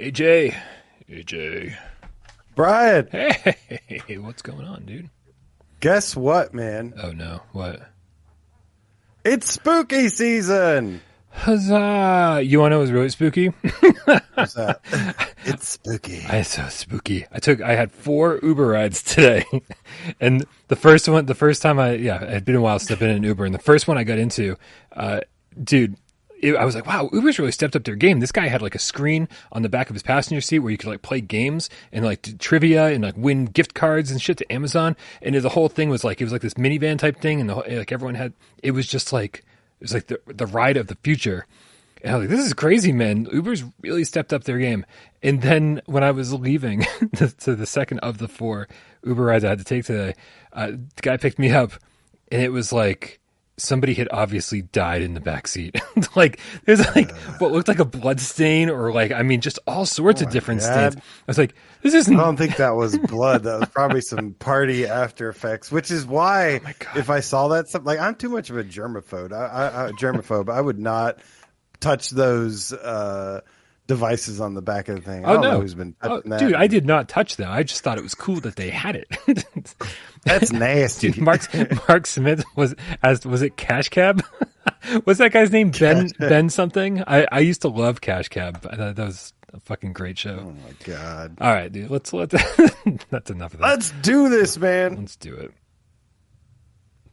AJ. AJ. Brian, Hey, what's going on, dude? guess what, man? Oh no, what? It's spooky season. Huzzah! You want to know what's really spooky? What's that? it's spooky. It's so spooky. I took, I had four Uber rides today, and the first one, the first time I, yeah, it had been a while since I've been in an Uber, and the first one I got into, uh, dude. It, I was like, wow, Uber's really stepped up their game. This guy had like a screen on the back of his passenger seat where you could like play games and like trivia and like win gift cards and shit to Amazon. And the whole thing was like, it was like this minivan type thing. And the like everyone had, it was just like, it was like the, the ride of the future. And I was like, this is crazy, man. Uber's really stepped up their game. And then when I was leaving to the second of the four Uber rides I had to take today, uh, the guy picked me up and it was like, somebody had obviously died in the back seat. like there's like what looked like a blood stain or like I mean just all sorts of different God. stains. I was like, this isn't I don't think that was blood. That was probably some party after effects, which is why God. if I saw that stuff, like I'm too much of a germaphobe. I, I, I germaphobe. I would not touch those uh, devices on the back of the thing. I Oh don't no, know who's been Oh, that. dude! I did not touch them. I just thought it was cool that they had it. That's nasty. Dude, Mark Mark Smith was as was it Cash Cab? was that guy's name Ben Ben something? I I used to love Cash Cab. Uh, that was a fucking great show. oh my god. All right, dude. Let's let that's enough of that. Let's do this, man. Let's do it.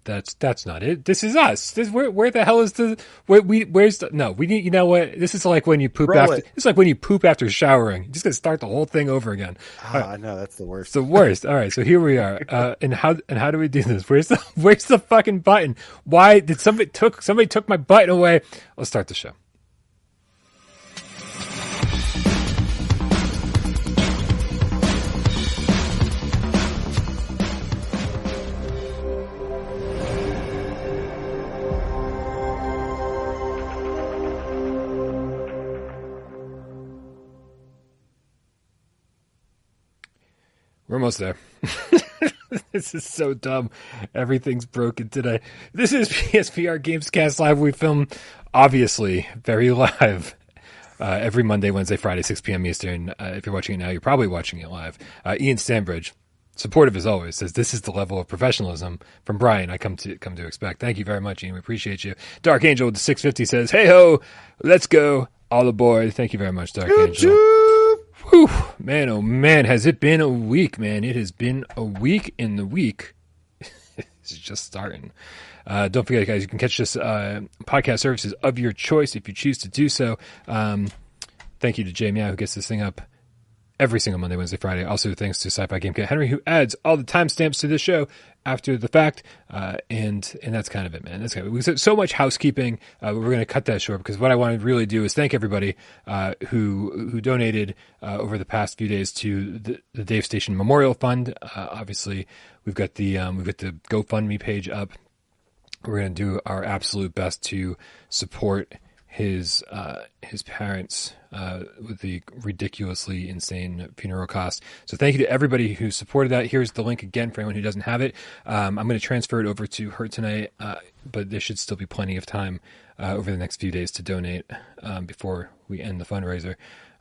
That's that's not it. This is us. This where where the hell is the where we where's the no we need you know what this is like when you poop Roll after it. it's like when you poop after showering. You just gonna start the whole thing over again. Ah, I know that's the worst. It's the worst. All right, so here we are. Uh, and how and how do we do this? Where's the where's the fucking button? Why did somebody took somebody took my button away? Let's start the show. We're almost there. this is so dumb. Everything's broken today. This is PSVR Gamescast Live. We film, obviously, very live. Uh, every Monday, Wednesday, Friday, 6 p.m. Eastern. Uh, if you're watching it now, you're probably watching it live. Uh, Ian Stanbridge, supportive as always, says this is the level of professionalism from Brian I come to come to expect. Thank you very much, Ian. We appreciate you. Dark Angel with the 650 says, "Hey ho, let's go, all aboard." Thank you very much, Dark Angel. Whew, man, oh man, has it been a week, man? It has been a week in the week. it's just starting. Uh, don't forget, guys, you can catch this uh, podcast services of your choice if you choose to do so. Um, thank you to Jay Meow who gets this thing up every single Monday, Wednesday, Friday. Also, thanks to Sci-Fi Game Kit Henry who adds all the timestamps to the show after the fact. Uh, and and that's kind of it, man. That's kind of it. We so much housekeeping. Uh, we're going to cut that short because what I want to really do is thank everybody uh, who who donated uh, over the past few days to the, the Dave Station Memorial Fund. Uh, obviously, we've got the um, we've got the GoFundMe page up. We're going to do our absolute best to support his uh, his parents uh, with the ridiculously insane funeral costs. So thank you to everybody who supported that. Here's the link again for anyone who doesn't have it. Um, I'm going to transfer it over to her tonight, uh, but there should still be plenty of time uh, over the next few days to donate um, before we end the fundraiser.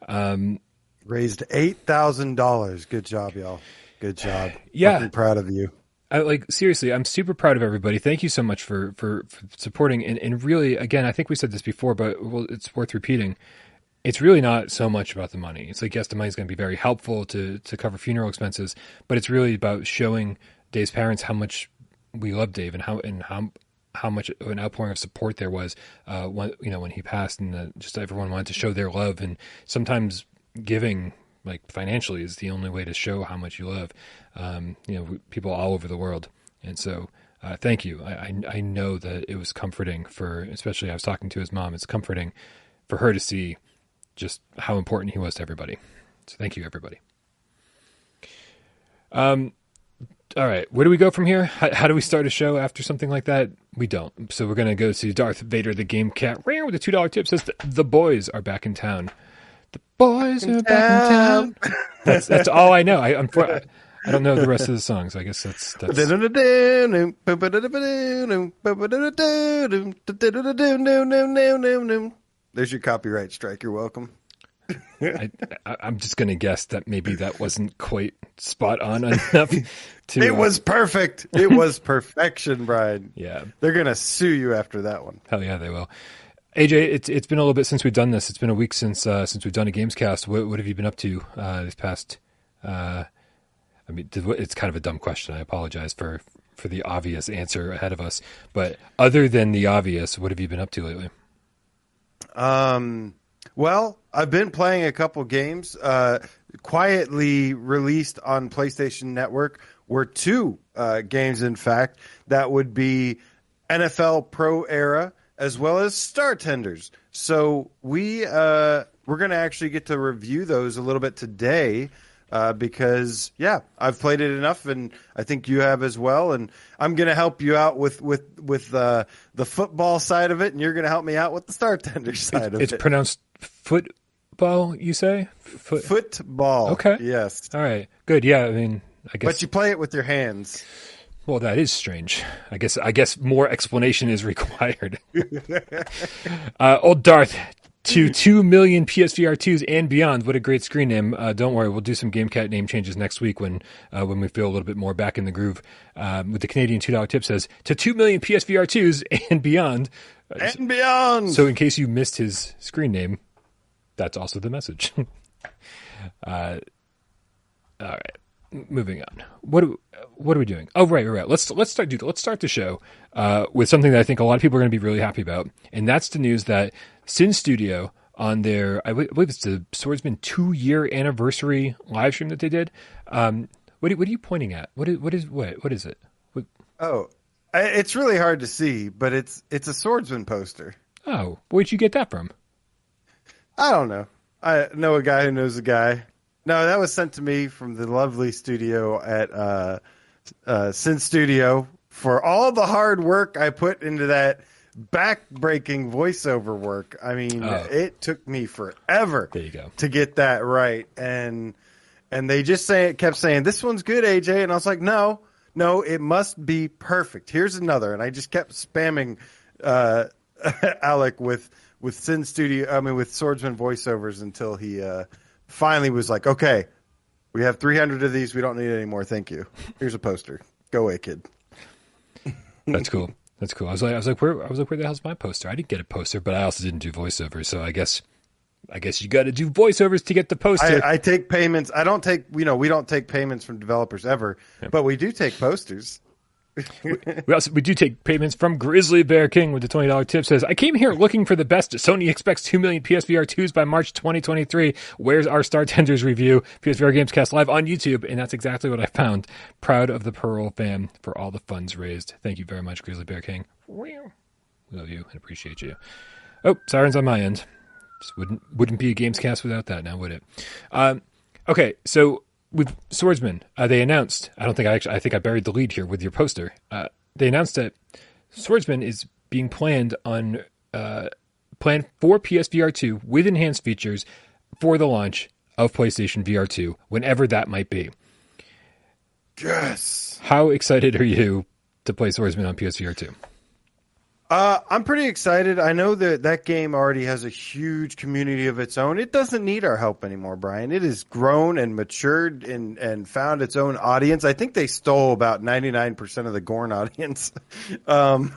Um, Raised eight thousand dollars. Good job, y'all. Good job. Yeah. Fucking proud of you. I, like seriously, I'm super proud of everybody. Thank you so much for for, for supporting and, and really again, I think we said this before, but well, it's worth repeating. It's really not so much about the money. It's like yes, the money's going to be very helpful to to cover funeral expenses, but it's really about showing Dave's parents how much we love Dave and how and how how much of an outpouring of support there was uh, when you know when he passed, and the, just everyone wanted to show their love, and sometimes giving like financially is the only way to show how much you love um, you know people all over the world. And so uh, thank you. I, I I know that it was comforting for especially I was talking to his mom it's comforting for her to see just how important he was to everybody. So thank you everybody. Um all right where do we go from here? How, how do we start a show after something like that? We don't. So we're going to go to Darth Vader the game cat. With a $2 tip says the boys are back in town the boys are back in town that's that's all I know. I I'm, I don't know the rest of the songs. I guess that's that's. There's your copyright strike. You're welcome. I, I, I'm just going to guess that maybe that wasn't quite spot on enough. To, It uh, was perfect. It was perfection, Brian. yeah. They're gonna sue you after that one. Hell yeah, they will. AJ, it's it's been a little bit since we've done this. It's been a week since uh, since we've done a Gamescast. What, what have you been up to uh, this past? Uh, I mean, it's kind of a dumb question. I apologize for for the obvious answer ahead of us. But other than the obvious, what have you been up to lately? Um, well, I've been playing a couple games. Uh, quietly released on PlayStation Network were two uh, games, in fact, that would be NFL Pro Era as well as Star Tenders. So we uh, we're going to actually get to review those a little bit today. Uh, because yeah, I've played it enough, and I think you have as well. And I'm going to help you out with with with uh, the football side of it, and you're going to help me out with the Star Tender side of It's it. It's pronounced football. You say Foot. Football. Okay. Yes. All right, good. Yeah, I mean, I guess. But you play it with your hands. Well, that is strange. I guess I guess more explanation is required. uh, old Darth to two million PSVR twos and beyond. What a great screen name! Uh, don't worry, we'll do some GameCat name changes next week when uh, when we feel a little bit more back in the groove. Um, with the Canadian two dollar tip says to two million PSVR twos and beyond. Uh, And beyond. so, in case you missed his screen name, that's also the message. uh, all right, moving on. What do, what are we doing? Oh, right, right, right. Let's let's start. Dude, let's start the show uh, with something that I think a lot of people are going to be really happy about, and that's the news that Sinn Studio on their I believe it's the Swordsman two year anniversary live stream that they did. Um, what are, what are you pointing at? What is what is what what is it? What, oh, it's really hard to see, but it's it's a swordsman poster. oh, where'd you get that from? I don't know. I know a guy who knows a guy. No, that was sent to me from the lovely studio at uh, uh, Sinn Studio for all the hard work I put into that back-breaking voiceover work. I mean, Oh. it took me forever There you go. to get that right, and and they just say kept saying this one's good, AJ, and I was like, no, no, it must be perfect. Here's another, and I just kept spamming uh, Alec with with Sinn Studio, I mean with Swordsman voiceovers until he uh, finally was like, okay, we have 300 of these, we don't need any more, thank you. Here's a poster. Go away, kid. That's cool. That's cool. I was like, I was like, where, I was like, where the hell's my poster? I didn't get a poster, but I also didn't do voiceovers, so I guess, I guess you got to do voiceovers to get the poster. I, I take payments. I don't take, you know, we don't take payments from developers ever, but we do take posters. we also we do take payments from Grizzly Bear King with the twenty dollar tip. Says I came here looking for the best. Sony expects two million PSVR twos by March 2023. Where's our Star Tenders review? PSVR Games Cast live on YouTube, and that's exactly what I found. Proud of the Pearl fam for all the funds raised. Thank you very much, Grizzly Bear King. We love you and appreciate you. Oh, sirens on my end. Just wouldn't wouldn't be a games cast without that now, would it? Um, okay, so with Swordsman, uh, they announced. I don't think I actually. I think I buried the lead here with your poster. Uh, they announced that Swordsman is being planned on uh, planned for PSVR two with enhanced features for the launch of PlayStation VR two, whenever that might be. Yes. How excited are you to play Swordsman on PSVR two? Uh, I'm pretty excited. I know that that game already has a huge community of its own. It doesn't need our help anymore, Brian. It has grown and matured and, and found its own audience. I think they stole about 99% of the Gorn audience. um,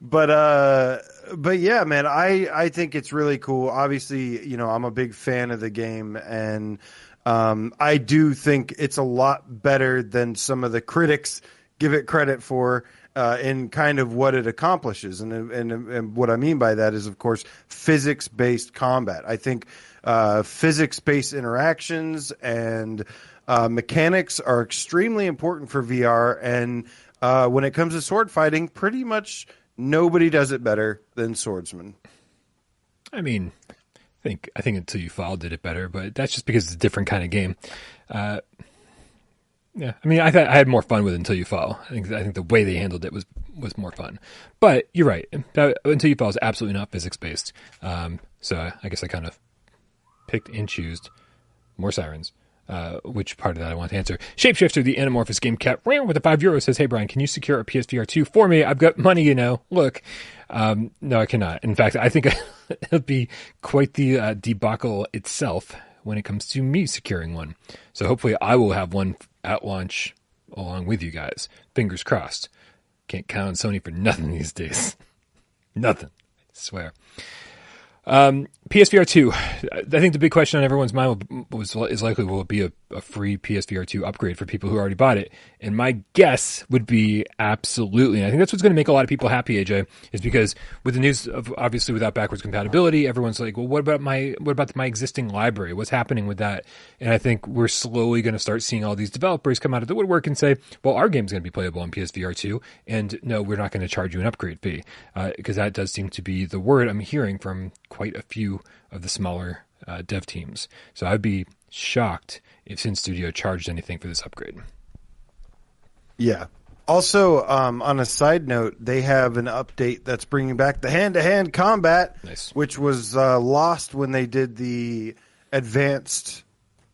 but, uh, but yeah, man, I, I think it's really cool. Obviously, you know, I'm a big fan of the game and, um, I do think it's a lot better than some of the critics give it credit for uh, in kind of what it accomplishes. And, and, and what I mean by that is, of course, physics based combat. I think uh, physics based interactions and uh, mechanics are extremely important for VR. And uh, when it comes to sword fighting, pretty much nobody does it better than Swordsman. I mean, I think I think until you fall did it better, but that's just because it's a different kind of game. Yeah, I mean, I thought I had more fun with Until You Fall. I think I think the way they handled it was was more fun. But you're right. Until You Fall is absolutely not physics based. Um, so I guess I kind of picked and chose more sirens. uh, which part of that I want to answer. Shapeshifter, the Anamorphous Game Cat, ran with a five euro says, "Hey Brian, can you secure a PSVR two for me? I've got money, you know. Look, um, no, I cannot. In fact, I think it'll be quite the uh, debacle itself when it comes to me securing one. So hopefully, I will have one at launch along with you guys. Fingers crossed. Can't count on Sony for nothing these days. nothing. I swear. Um, PSVR two. I think the big question on everyone's mind was is likely will it be a, a, free PSVR two upgrade for people who already bought it? And my guess would be absolutely. And I think that's what's going to make a lot of people happy. AJ is because with the news of obviously without backwards compatibility, everyone's like, well, what about my what about my existing library? What's happening with that? And I think we're slowly going to start seeing all these developers come out of the woodwork and say, well, our game's going to be playable on PSVR two, and no, we're not going to charge you an upgrade fee because uh, that does seem to be the word I'm hearing from quite a few of the smaller uh, dev teams. So I'd be shocked if Sinn Studio charged anything for this upgrade. Yeah. Also, um, on a side note, they have an update that's bringing back the hand-to-hand combat, nice. which was uh, lost when they did the advanced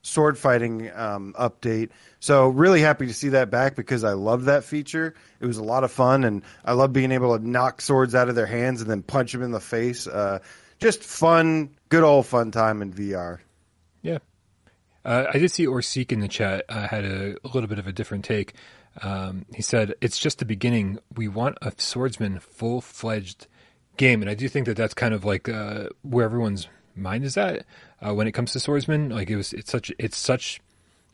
sword fighting um, update. So really happy to see that back because I love that feature. It was a lot of fun, and I love being able to knock swords out of their hands and then punch them in the face. Uh, just fun, good old fun time in VR. Yeah. Uh, I did see Orseek in the chat uh, had a, a, little bit of a different take. Um, he said, It's just the beginning. We want a swordsman full fledged game. And I do think that that's kind of like uh, where everyone's mind is at uh, when it comes to swordsman. Like it was, it's such, it's such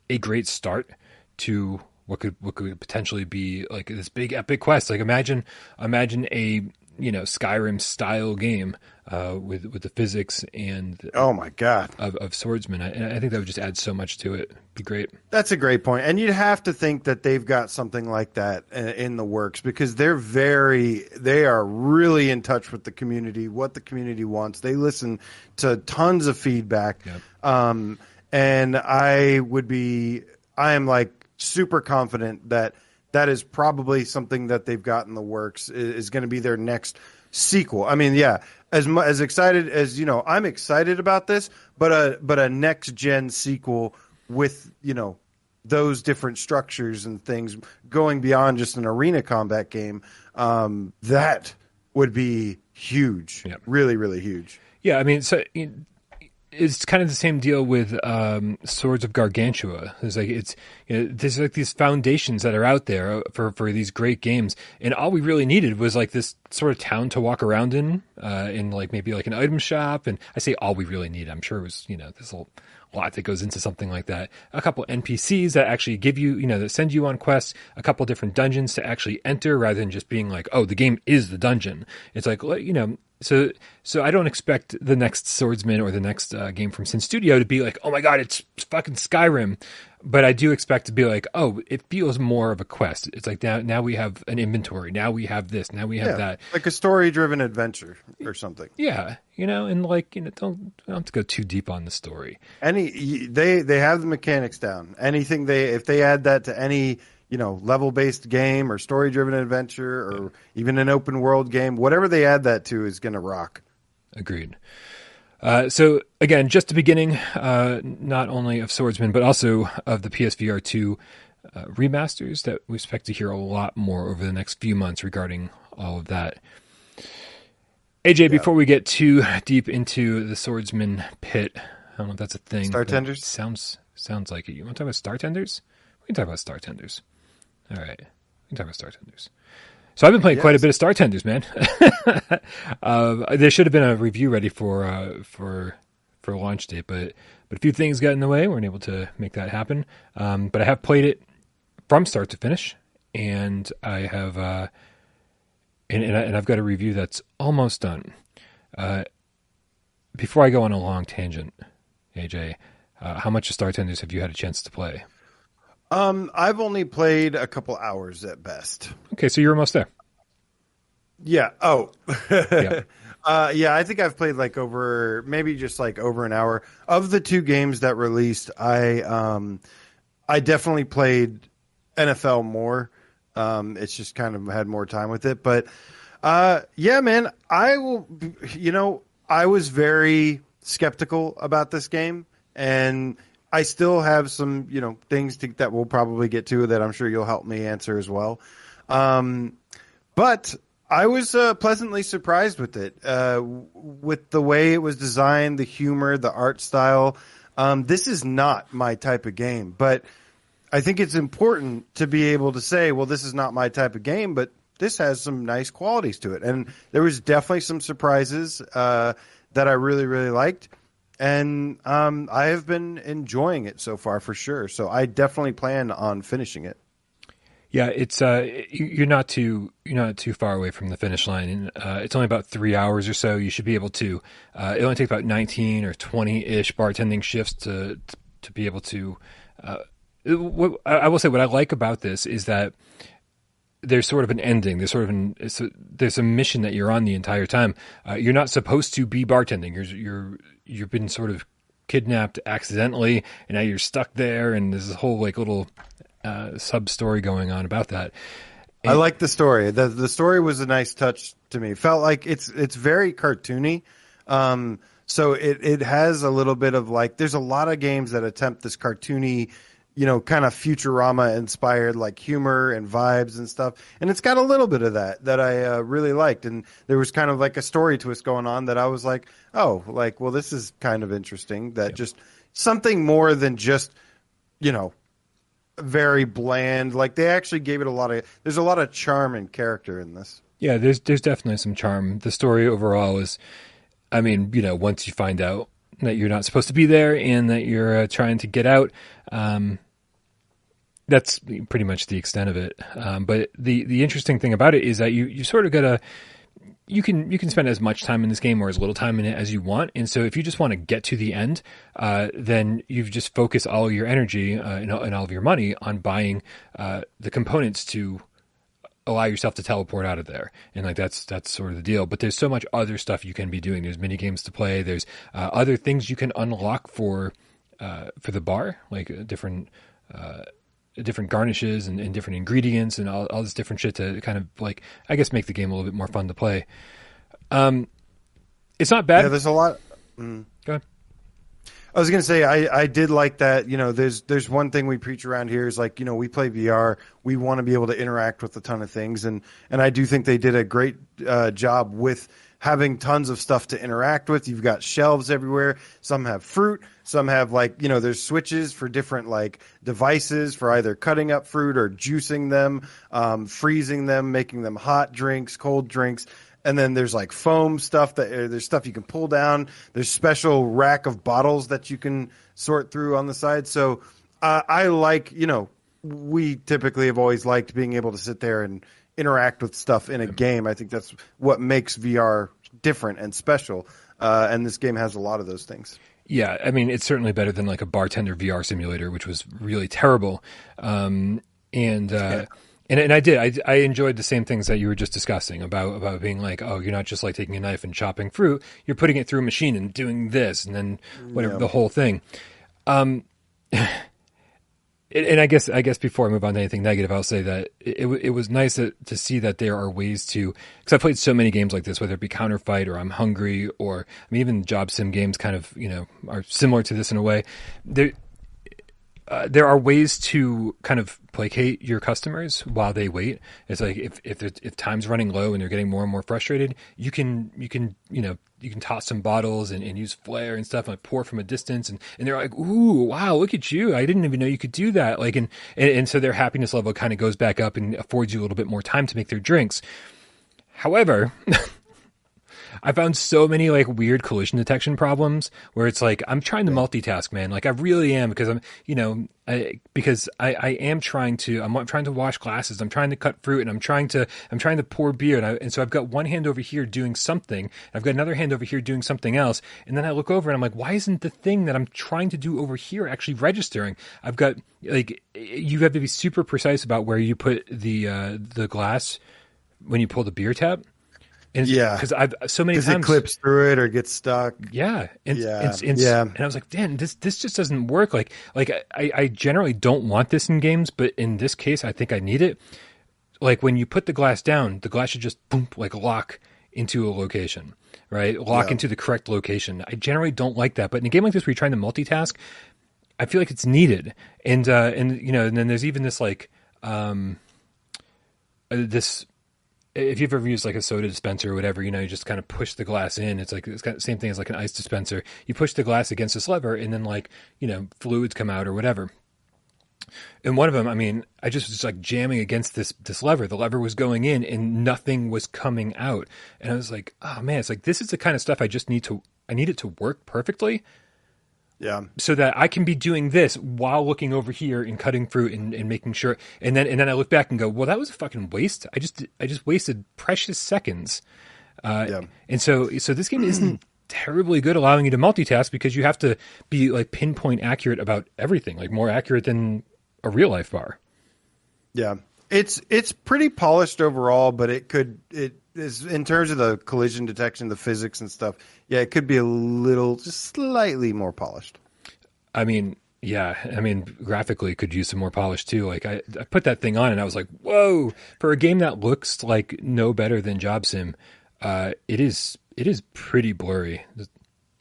a great start to what could what could potentially be like this big epic quest. Like imagine imagine a you know Skyrim style game uh, with with the physics and oh my god of, of swordsman. I, I think that would just add so much to it. Be great. That's a great point, and you'd have to think that they've got something like that in the works because they're very they are really in touch with the community, what the community wants. They listen to tons of feedback, yep. um, and I would be I am like super confident that that is probably something that they've got in the works is, is going to be their next sequel. I mean, yeah, as as excited as you know, I'm excited about this, but a but a next gen sequel with you know those different structures and things going beyond just an arena combat game, um, that would be huge. Yeah. Really, really huge. Yeah, I mean, so it's kind of the same deal with um, Swords of Gargantua. It's like it's you know, there's like these foundations that are out there for for these great games, and all we really needed was like this sort of town to walk around in, uh, in like maybe like an item shop. And I say all we really need. I'm sure it was you know this a lot that goes into something like that. A couple NPCs that actually give you you know that send you on quests. A couple different dungeons to actually enter rather than just being like oh the game is the dungeon. It's like you know so so I don't expect the next Swordsman or the next uh, game from Sinn Studio to be like, oh my god, it's fucking Skyrim. But I do expect to be like, oh, it feels more of a quest. It's like now now we have an inventory. Now we have this. Now we have yeah, that. Like a story driven adventure or something. Yeah, you know, and like you know, don't don't have to go too deep on the story. Any they they have the mechanics down. Anything they if they add that to any you know level based game or story driven adventure or yeah. even an open world game whatever they add that to is going to rock agreed uh, so again just the beginning uh, not only of swordsman but also of the psvr 2 uh, remasters that we expect to hear a lot more over the next few months regarding all of that aj yeah. before we get too deep into the swordsman pit i don't know if that's a thing star tenders sounds sounds like it you want to talk about star tenders we can talk about star tenders all right. We can talk about Star Tenders. So I've been playing yes. quite a bit of Star Tenders, man. uh, there should have been a review ready for uh, for for launch date, but but a few things got in the way. We weren't able to make that happen. Um, but I have played it from start to finish, and I have uh, and and, I, have got a review that's almost done. Uh, before I go on a long tangent, AJ, uh, how much of Star Tenders have you had a chance to play? Um, I've only played a couple hours at best. Okay, so you're almost there. Yeah. Oh. yeah. Uh, yeah, I think I've played like over maybe just like over an hour of the two games that released. I um, I definitely played NFL more. Um, it's just kind of had more time with it, but uh, yeah, man, I will. You know, I was very skeptical about this game, and I still have some, you know, things to, that we'll probably get to that I'm sure you'll help me answer as well. Um, but I was uh, pleasantly surprised with it, uh, with the way it was designed, the humor, the art style. Um, this is not my type of game, but I think it's important to be able to say, well, this is not my type of game, but this has some nice qualities to it. And there was definitely some surprises uh, that I really, really liked. And um, I have been enjoying it so far for sure. So I definitely plan on finishing it. Yeah, it's uh, you're not too you're not too far away from the finish line, and uh, it's only about three hours or so. You should be able to. Uh, it only takes about nineteen or twenty ish bartending shifts to to be able to. Uh, what, I will say what I like about this is that there's sort of an ending. There's sort of an a, there's a mission that you're on the entire time. Uh, you're not supposed to be bartending. You're you're you've been sort of kidnapped accidentally, and now you're stuck there. And there's this whole like little uh, sub story going on about that. And, I like the story. the The story was a nice touch to me. Felt like it's it's very cartoony. Um, so it it has a little bit of like. There's a lot of games that attempt this cartoony you know, kind of Futurama inspired like humor and vibes and stuff. And it's got a little bit of that that I uh, really liked. And there was kind of like a story twist going on that I was like, oh, like, well, this is kind of interesting. That yep. just something more than just, you know, very bland. Like they actually gave it a lot of. There's a lot of charm and character in this. Yeah, there's there's definitely some charm. The story overall is, I mean, you know, once you find out that you're not supposed to be there and that you're uh, trying to get out. Um, that's pretty much the extent of it. Um, but the the interesting thing about it is that you you sort of got to you can you can spend as much time in this game or as little time in it as you want. And so if you just want to get to the end, uh, then you've just focus all your energy uh, and, and, all of your money on buying uh, the components to allow yourself to teleport out of there. And like that's that's sort of the deal. But there's so much other stuff you can be doing. There's mini games to play. There's uh, other things you can unlock for uh, for the bar, like different uh, different garnishes and, and, different ingredients and all, all this different shit to kind of like I guess make the game a little bit more fun to play. Um, it's not bad. Yeah, there's a lot. Mm. Go ahead. I was gonna say I, I did like that. You know, there's there's one thing we preach around here is like you know we play VR. We want to be able to interact with a ton of things, and and I do think they did a great uh, job with having tons of stuff to interact with. You've got shelves everywhere. Some have fruit. Some have like, you know, there's switches for different like devices for either cutting up fruit or juicing them, um, freezing them, making them hot drinks, cold drinks. And then there's like foam stuff that uh, there's stuff you can pull down. There's special rack of bottles that you can sort through on the side. So uh, I like, you know, we typically have always liked being able to sit there and interact with stuff in a game. I think that's what makes VR different and special. Uh, and this game has a lot of those things. Yeah, I mean, it's certainly better than like a bartender VR simulator, which was really terrible. Um, and, uh, yeah. and and I did. I, I enjoyed the same things that you were just discussing about about being like, oh, you're not just like taking a knife and chopping fruit. You're putting it through a machine and doing this, and then whatever yeah. the whole thing. Um, and I guess I guess before I move on to anything negative, I'll say that it it was nice to, to see that there are ways to because I've played so many games like this, whether it be Counterfight or I'm Hungry or I mean even job sim games, kind of you know are similar to this in a way. There uh, there are ways to kind of placate your customers while they wait. It's like if if if time's running low and they're getting more and more frustrated, you can you can you know you can toss some bottles and, and use flare and stuff and like pour from a distance and, and they're like, ooh, wow, look at you! I didn't even know you could do that. Like and and, and so their happiness level kind of goes back up and affords you a little bit more time to make their drinks. However, I found so many like weird collision detection problems where it's like I'm trying to multitask, man. Like I really am because I'm, you know, I, because I, I am trying to I'm, I'm, trying to wash glasses, I'm trying to cut fruit, and I'm trying to I'm trying to pour beer, and, I, and so I've got one hand over here doing something, and I've got another hand over here doing something else, and then I look over and I'm like, why isn't the thing that I'm trying to do over here actually registering? I've got like you have to be super precise about where you put the uh, the glass when you pull the beer tap and yeah, because I've so many times it clips through it or gets stuck. Yeah, and, yeah, and, and, yeah. And I was like, damn, this this just doesn't work. Like like I, I generally don't want this in games, but in this case, I think I need it. Like when you put the glass down, the glass should just boom, like lock into a location, right? Lock yeah. into the correct location. I generally don't like that, but in a game like this where you're trying to multitask, I feel like it's needed, and uh, and you know, and then there's even this like um, uh, this. If you've ever used like a soda dispenser or whatever, you know, you just kind of push the glass in. It's like it's got the same thing as like an ice dispenser. You push the glass against this lever, and then like you know, fluids come out or whatever. And one of them, I mean, I just was like jamming against this this lever. The lever was going in, and nothing was coming out. And I was like, oh man, it's like this is the kind of stuff I just need to. I need it to work perfectly Yeah. so that I can be doing this while looking over here and cutting fruit and, and making sure and then and then I look back and go, well that was a fucking waste. I just I just wasted precious seconds. Uh, Yeah. and so so this game isn't terribly good allowing you to multitask because you have to be like pinpoint accurate about everything, like more accurate than a real life bar. Yeah, it's it's pretty polished overall, but it could it is in terms of the collision detection, the physics and stuff. Yeah, it could be a little just slightly more polished. I mean, yeah, I mean, graphically could use some more polish too. Like I, I put that thing on and I was like, whoa! For a game that looks like no better than Job Sim, uh, it is it is pretty blurry.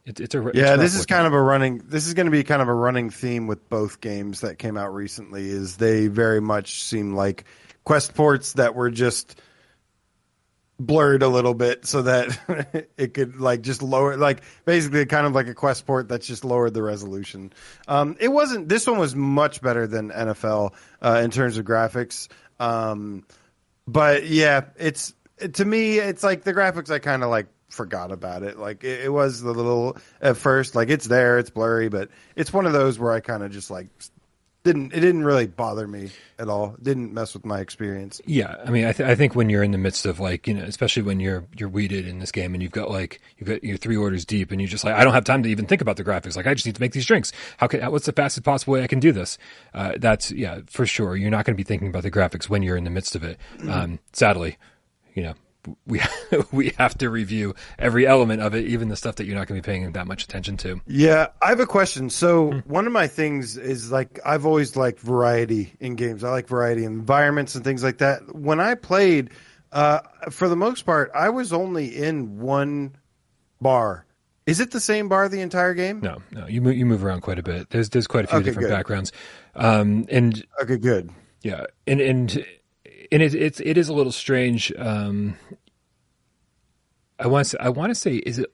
It's, it's a Yeah, rough this is looking. kind of a running. This is going to be kind of a running theme with both games that came out recently. Is they very much seem like quest ports that were just blurred a little bit so that it could like just lower like basically kind of like a quest port that's just lowered the resolution. Um it wasn't this one was much better than nfl uh, in terms of graphics. Um but yeah it's to me it's like the graphics i kind of like forgot about it. Like it, it was the little at first like it's there it's blurry but it's one of those where i kind of just like didn't it didn't really bother me at all It didn't mess with my experience Yeah, I mean, I, th- I think when you're in the midst of like, you know, especially when you're you're weeded in this game and you've got like you've got your three orders deep and you're just like I don't have time to even think about the graphics. Like I just need to make these drinks. How can what's the fastest possible way I can do this? Uh, that's yeah, for sure. You're not going to be thinking about the graphics when you're in the midst of it. Um, sadly, you know, we we have to review every element of it, even the stuff that you're not going to be paying that much attention to. Yeah, I have a question. So Hmm. one of my things is like I've always liked variety in games. I like variety in environments and things like that. When I played, uh, for the most part, I was only in one bar. Is it the same bar the entire game? No, no, you move, you move around quite a bit. There's there's quite a few Okay, different good. backgrounds, um, and Okay, good. Yeah, and and and it, it's it is a little strange. Um, I want to I want to say is it?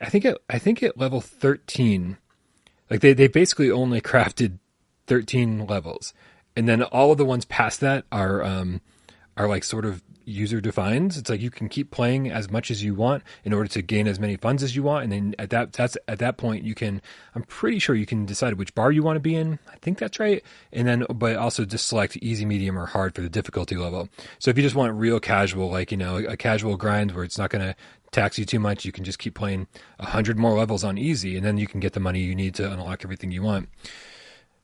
I think at I think at level thirteen, like they they basically only crafted thirteen levels, and then all of the ones past that are um are like sort of user defines. It's like you can keep playing as much as you want in order to gain as many funds as you want, and then at that that's at that point you can. I'm pretty sure you can decide which bar you want to be in. I think that's right, and then but also just select easy, medium, or hard for the difficulty level. So if you just want real casual, like you know a casual grind where it's not going to tax you too much, you can just keep playing a hundred more levels on easy, and then you can get the money you need to unlock everything you want.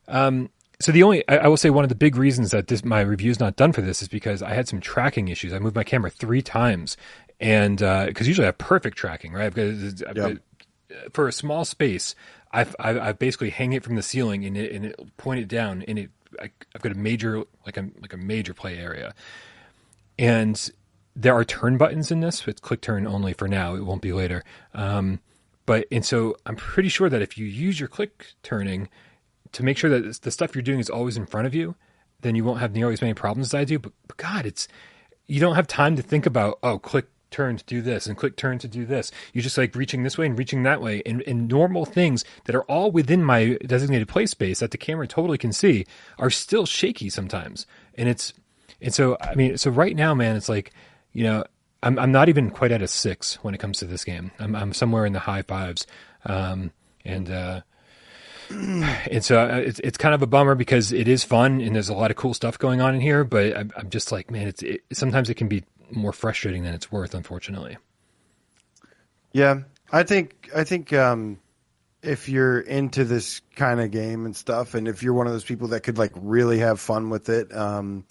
Um, so the only I, I will say one of the big reasons that this my review is not done for this is because I had some tracking issues. I moved my camera three times, and because usually I have perfect tracking, right? Got, I've for a small space, I've, I've I basically hang it from the ceiling and it and it point it down, and it I, I've got a major like a like a major play area, and there are turn buttons in this. It's click turn only for now. It won't be later. Um, but and so I'm pretty sure that if you use your click turning to make sure that the stuff you're doing is always in front of you, then you won't have nearly as many problems as I do. But, but God, it's you don't have time to think about oh click turn to do this and click turn to do this. You're just like reaching this way and reaching that way, and, and normal things that are all within my designated play space that the camera totally can see are still shaky sometimes, and it's and so I mean so right now, man, it's like you know. I'm I'm not even quite at a six when it comes to this game. I'm I'm somewhere in the high fives, um, and uh, it's uh it's it's kind of a bummer because it is fun and there's a lot of cool stuff going on in here. But I'm, I'm just like, man, it's it, sometimes it can be more frustrating than it's worth, unfortunately. Yeah, I think I think um, if you're into this kind of game and stuff, and if you're one of those people that could like really have fun with it, um,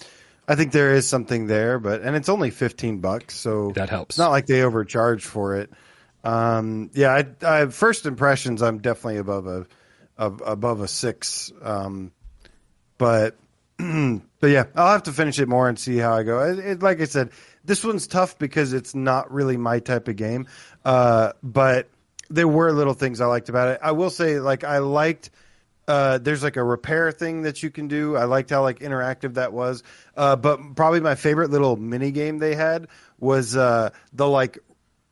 I think there is something there. But and it's only fifteen bucks, so That helps. It's not like they overcharge for it. Um, yeah, I, I first impressions, I'm definitely above a, a above a six. Um, but but yeah, I'll have to finish it more and see how I go. It, it, like I said, this one's tough because it's not really my type of game. Uh, but there were little things I liked about it. I will say, like I liked. Uh, there's like a repair thing that you can do. I liked how like interactive that was. Uh, but probably my favorite little mini game they had was uh, the like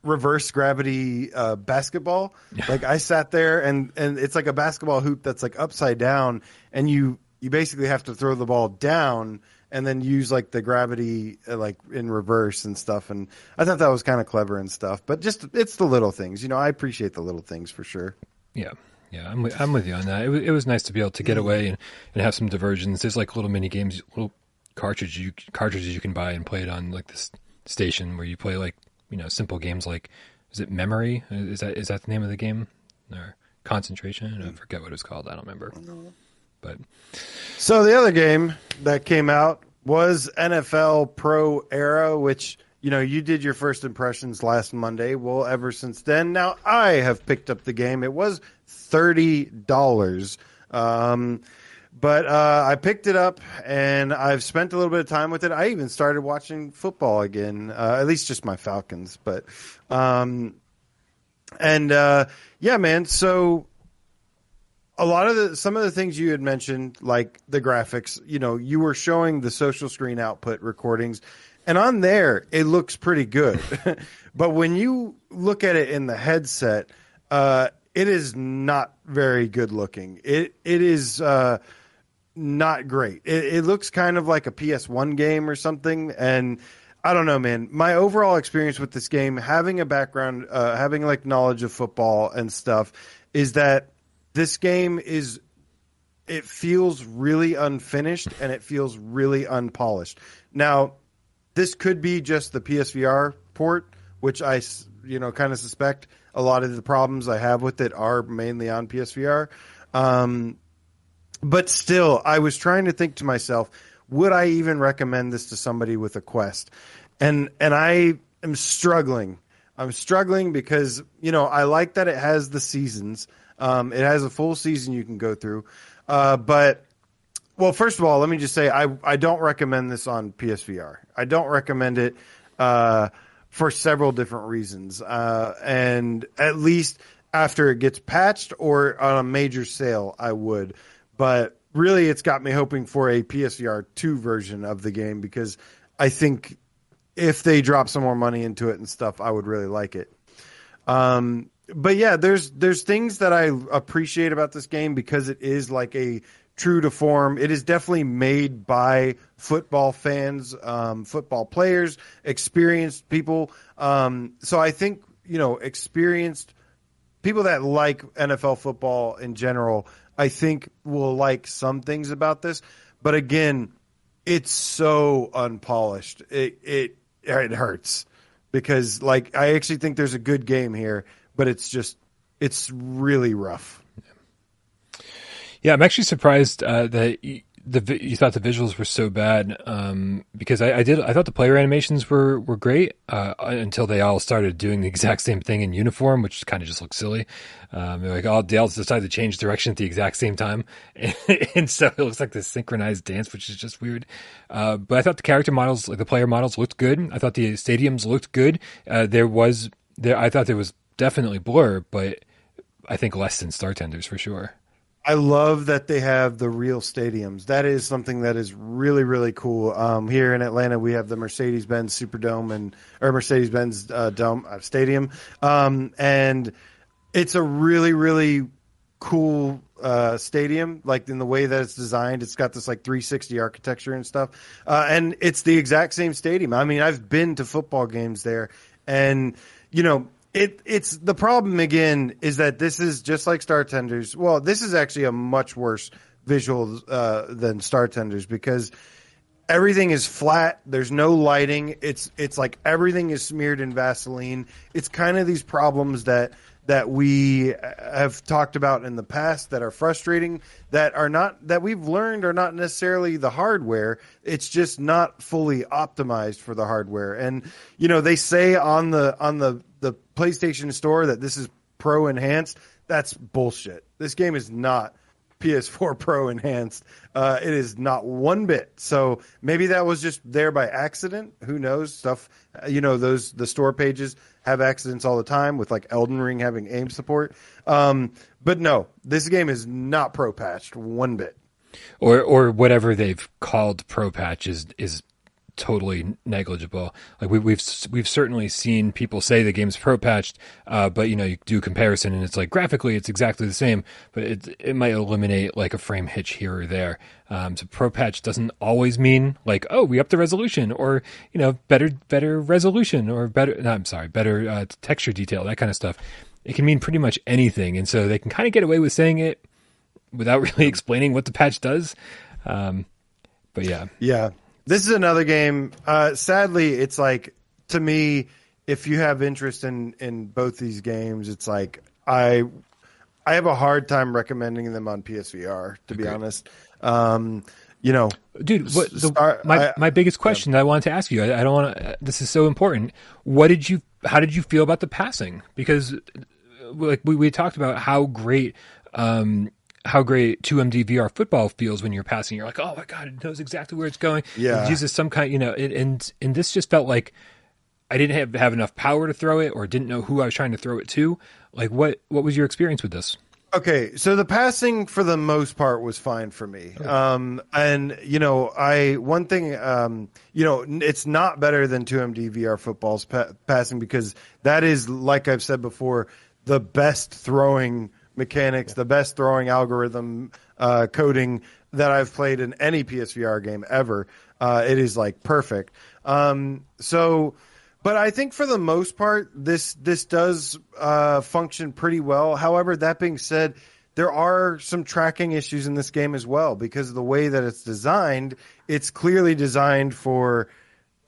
reverse gravity uh, basketball. like I sat there and and it's like a basketball hoop that's like upside down, and you you basically have to throw the ball down and then use like the gravity uh, like in reverse and stuff. And I thought that was kind of clever and stuff. But just it's the little things, you know. I appreciate the little things for sure. Yeah. Yeah, I'm with, I'm with you on that. It was, it was nice to be able to get away and, and have some diversions. There's like little mini games, little cartridges you cartridges you can buy and play it on like this station where you play like you know simple games like is it memory is that is that the name of the game or concentration I forget what it's called I don't remember but So the other game that came out was NFL Pro Era, which you know you did your first impressions last Monday. Well, ever since then, now I have picked up the game. It was thirty dollars. Um, but uh, I picked it up and I've spent a little bit of time with it. I even started watching football again, uh, at least just my Falcons. But um, and uh, yeah, man. So a lot of the some of the things you had mentioned, like the graphics, you know, you were showing the social screen output recordings, and on there it looks pretty good. but when you look at it in the headset, uh, it is not very good looking. It it is uh, not great. It, it looks kind of like a PS1 game or something, and I don't know, man. My overall experience with this game, having a background, uh, having like knowledge of football and stuff, is that this game is it feels really unfinished and it feels really unpolished. Now, this could be just the PSVR port, which I you know kind of suspect a lot of the problems I have with it are mainly on PSVR. Um, but still, I was trying to think to myself, would I even recommend this to somebody with a Quest? And and I am struggling. I'm struggling because you know I like that it has the seasons. Um, it has a full season you can go through, uh, but well, first of all, let me just say I I don't recommend this on PSVR. I don't recommend it uh, for several different reasons, uh, and at least after it gets patched or on a major sale, I would. But really, it's got me hoping for a PSVR two version of the game because I think if they drop some more money into it and stuff, I would really like it. Um, but yeah, there's there's things that I appreciate about this game because it is like a true to form. It is definitely made by football fans, um, football players, experienced people. Um, so I think you know experienced people that like NFL football in general. I think will like some things about this, but again, it's so unpolished. It it it hurts because like I actually think there's a good game here, but it's just it's really rough. Yeah, I'm actually surprised uh, that the you thought the visuals were so bad um, because I, I did I thought the player animations were were great uh, until they all started doing the exact same thing in uniform, which kind of just looked silly. Um, like all they all decided to change direction at the exact same time, and, so it looks like this synchronized dance, which is just weird. Uh, but I thought the character models, like the player models, looked good. I thought the stadiums looked good. Uh, there was there I thought there was definitely blur, but I think less than Star Tenders for sure. I love that they have the real stadiums. That is something that is really really cool. Um, here in Atlanta, we have the Mercedes Benz Superdome and or Mercedes Benz uh, Dome uh, Stadium, um, and it's a really really cool uh, stadium. Like in the way that it's designed, it's got this like 360 architecture and stuff, uh, and it's the exact same stadium. I mean, I've been to football games there, and you know it it's the problem again is that this is just like Star Tenders. Well, this is actually a much worse visual uh, than Star Tenders because everything is flat. There's no lighting. It's it's like everything is smeared in Vaseline. It's kind of these problems that that we have talked about in the past that are frustrating that are not that we've learned are not necessarily the hardware it's just not fully optimized for the hardware and you know they say on the on the the PlayStation store that this is pro enhanced that's bullshit this game is not PS4 Pro enhanced. Uh, it is not one bit. So maybe that was just there by accident. Who knows? Stuff, uh, you know, those the store pages have accidents all the time with like Elden Ring having aim support. Um, but no, this game is not pro patched one bit. Or or whatever they've called pro patch is is totally negligible. Like we, we've we've certainly seen people say the game's pro patched, uh, but you know you do comparison and it's like graphically it's exactly the same, but it it might eliminate like a frame hitch here or there. Um, so pro patch doesn't always mean like oh we up the resolution or you know better better resolution or better. No, I'm sorry, better uh, texture detail that kind of stuff. It can mean pretty much anything, and so they can kind of get away with saying it without really explaining what the patch does. Um, but yeah, yeah. This is another game. Uh, sadly, it's like to me, if you have interest in in both these games, it's like I I have a hard time recommending them on PSVR. To be honest, um, you know, dude, what, the, start, my I, my biggest question yeah. that I wanted to ask you, I, I don't want to. This is so important. What did you? How did you feel about the passing? Because like we we talked about how great um, how great 2MD VR football feels when you're passing. You're like, oh my god, it knows exactly where it's going. Yeah, it uses some kind, you know, and and, and this just felt like I didn't have have enough power to throw it, or didn't know who I was trying to throw it to. Like, what what was your experience with this? Okay, so the passing for the most part was fine for me. Okay. Um, and you know, I one thing, um, you know, it's not better than 2MD VR football's pa- passing because that is, like I've said before, the best throwing mechanics, the best throwing algorithm uh, coding that I've played in any PSVR game ever. Uh, it is like perfect. Um, so, but I think for the most part, this this does uh, function pretty well. However, that being said, there are some tracking issues in this game as well because of the way that it's designed. It's clearly designed for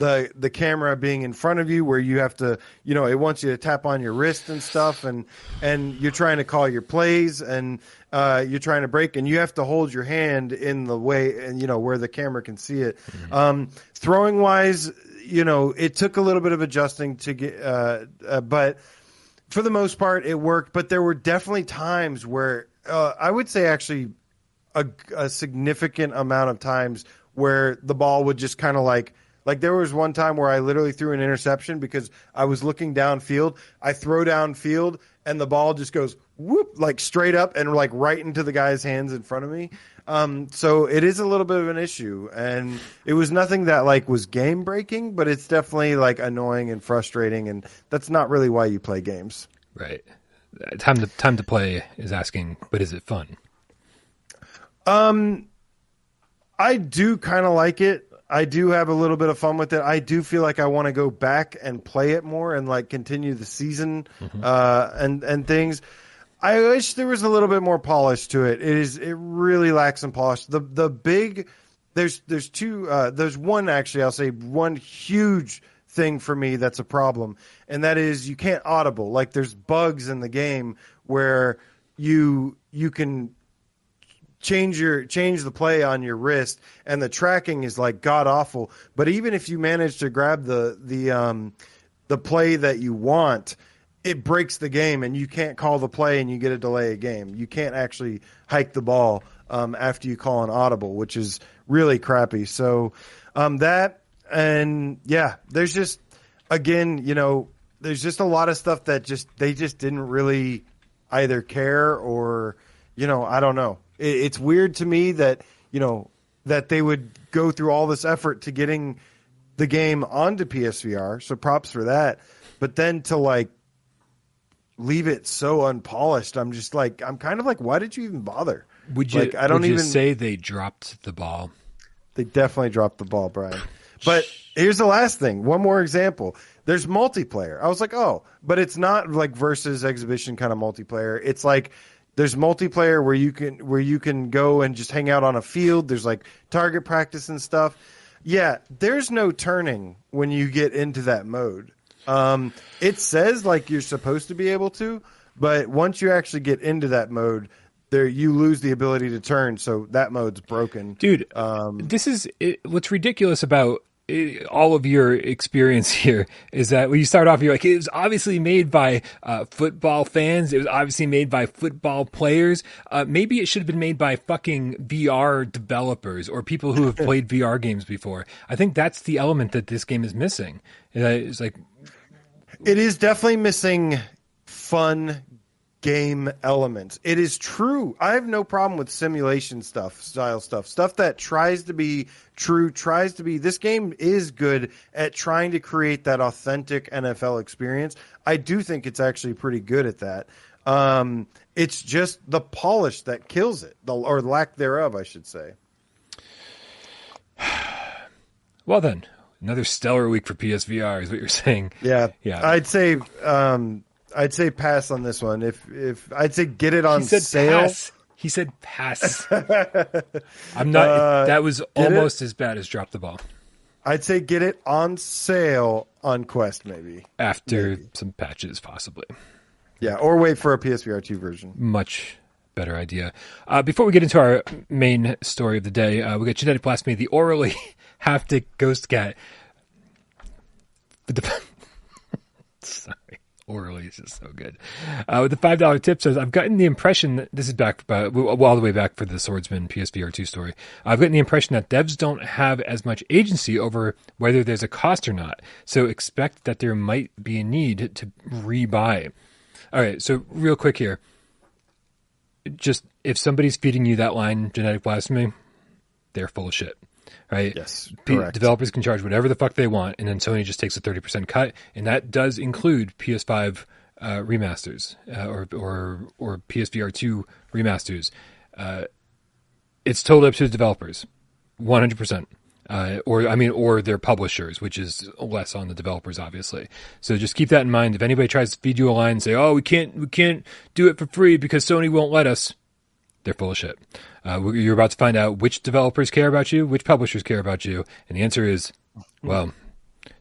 the the camera being in front of you where you have to you know it wants you to tap on your wrist and stuff and and you're trying to call your plays and uh, you're trying to break and you have to hold your hand in the way and you know where the camera can see it mm-hmm. um, throwing wise you know it took a little bit of adjusting to get uh, uh, but for the most part it worked but there were definitely times where uh, i would say actually a, a significant amount of times where the ball would just kind of like like there was one time where I literally threw an interception because I was looking downfield. I throw downfield and the ball just goes whoop like straight up and like right into the guy's hands in front of me. Um, so it is a little bit of an issue, and it was nothing that like was game breaking, but it's definitely like annoying and frustrating, and that's not really why you play games. Right. Time to time to play is asking, but is it fun? Um, I do kind of like it. I do have a little bit of fun with it. I do feel like I want to go back and play it more and like continue the season mm-hmm. uh, and and things. I wish there was a little bit more polish to it. It is it really lacks some polish. The the big there's there's two uh, there's one actually I'll say one huge thing for me that's a problem and that is you can't audible. Like there's bugs in the game where you you can change your change the play on your wrist and the tracking is like god awful but even if you manage to grab the the um the play that you want it breaks the game and you can't call the play and you get a delay a game. You can't actually hike the ball um, after you call an audible which is really crappy. So um, that and yeah there's just again you know there's just a lot of stuff that just they just didn't really either care or you know i don't know it's weird to me that you know that they would go through all this effort to getting the game onto PSVR. So props for that. But then to like leave it so unpolished, I'm just like I'm kind of like, why did you even bother? Would you? Like, I don't even say they dropped the ball. They definitely dropped the ball, Brian. But here's the last thing. One more example. There's multiplayer. I was like, oh, but it's not like versus exhibition kind of multiplayer. It's like there's multiplayer where you can where you can go and just hang out on a field. There's like target practice and stuff. Yeah, there's no turning when you get into that mode. Um, it says like you're supposed to be able to, but once you actually get into that mode, there you lose the ability to turn. So that mode's broken, dude. Um, this is it, what's ridiculous about all of your experience here is that when you start off, you're like, it was obviously made by uh, football fans. It was obviously made by football players. Uh, maybe it should have been made by fucking VR developers or people who have played VR games before. I think that's the element that this game is missing. It's like, It is definitely missing fun game elements. It is true. I have no problem with simulation stuff, style stuff, stuff that tries to be true, tries to be. This game is good at trying to create that authentic NFL experience. I do think it's actually pretty good at that. Um, it's just the polish that kills it, the, or lack thereof, I should say. well, then, another stellar week for PSVR is what you're saying. Yeah, Yeah. I'd say, um, I'd say pass on this one. If if I'd say get it on He said sale. pass. He said pass. I'm not. Uh, that was it? almost as bad as drop the ball. I'd say get it on sale on Quest, maybe. After some patches, possibly. Yeah, or wait for a PSVR two version. Much better idea. Uh, before we get into our main story of the day, uh, we got genetic blasphemy, the orally haptic ghost cat. The sorry, orally is so good. Uh, with the five dollar tip says, I've gotten the impression that this is back, uh, all the way back for the Swordsman PSVR two story. I've gotten the impression that devs don't have as much agency over whether there's a cost or not. So expect that there might be a need to rebuy. All right, so real quick here. Just if somebody's feeding you that line, genetic blasphemy, they're full of shit, right? Yes, P- correct. developers can charge whatever the fuck they want, and then Sony just takes a thirty percent cut, and that does include PS5 uh, remasters uh, or or or PSVR two remasters. Uh, it's totally up to the developers, one hundred percent. Uh, or I mean, or their publishers, which is less on the developers, obviously. So just keep that in mind. If anybody tries to feed you a line and say, "Oh, we can't, we can't do it for free because Sony won't let us," they're full of shit. Uh, you're about to find out which developers care about you, which publishers care about you, and the answer is, well,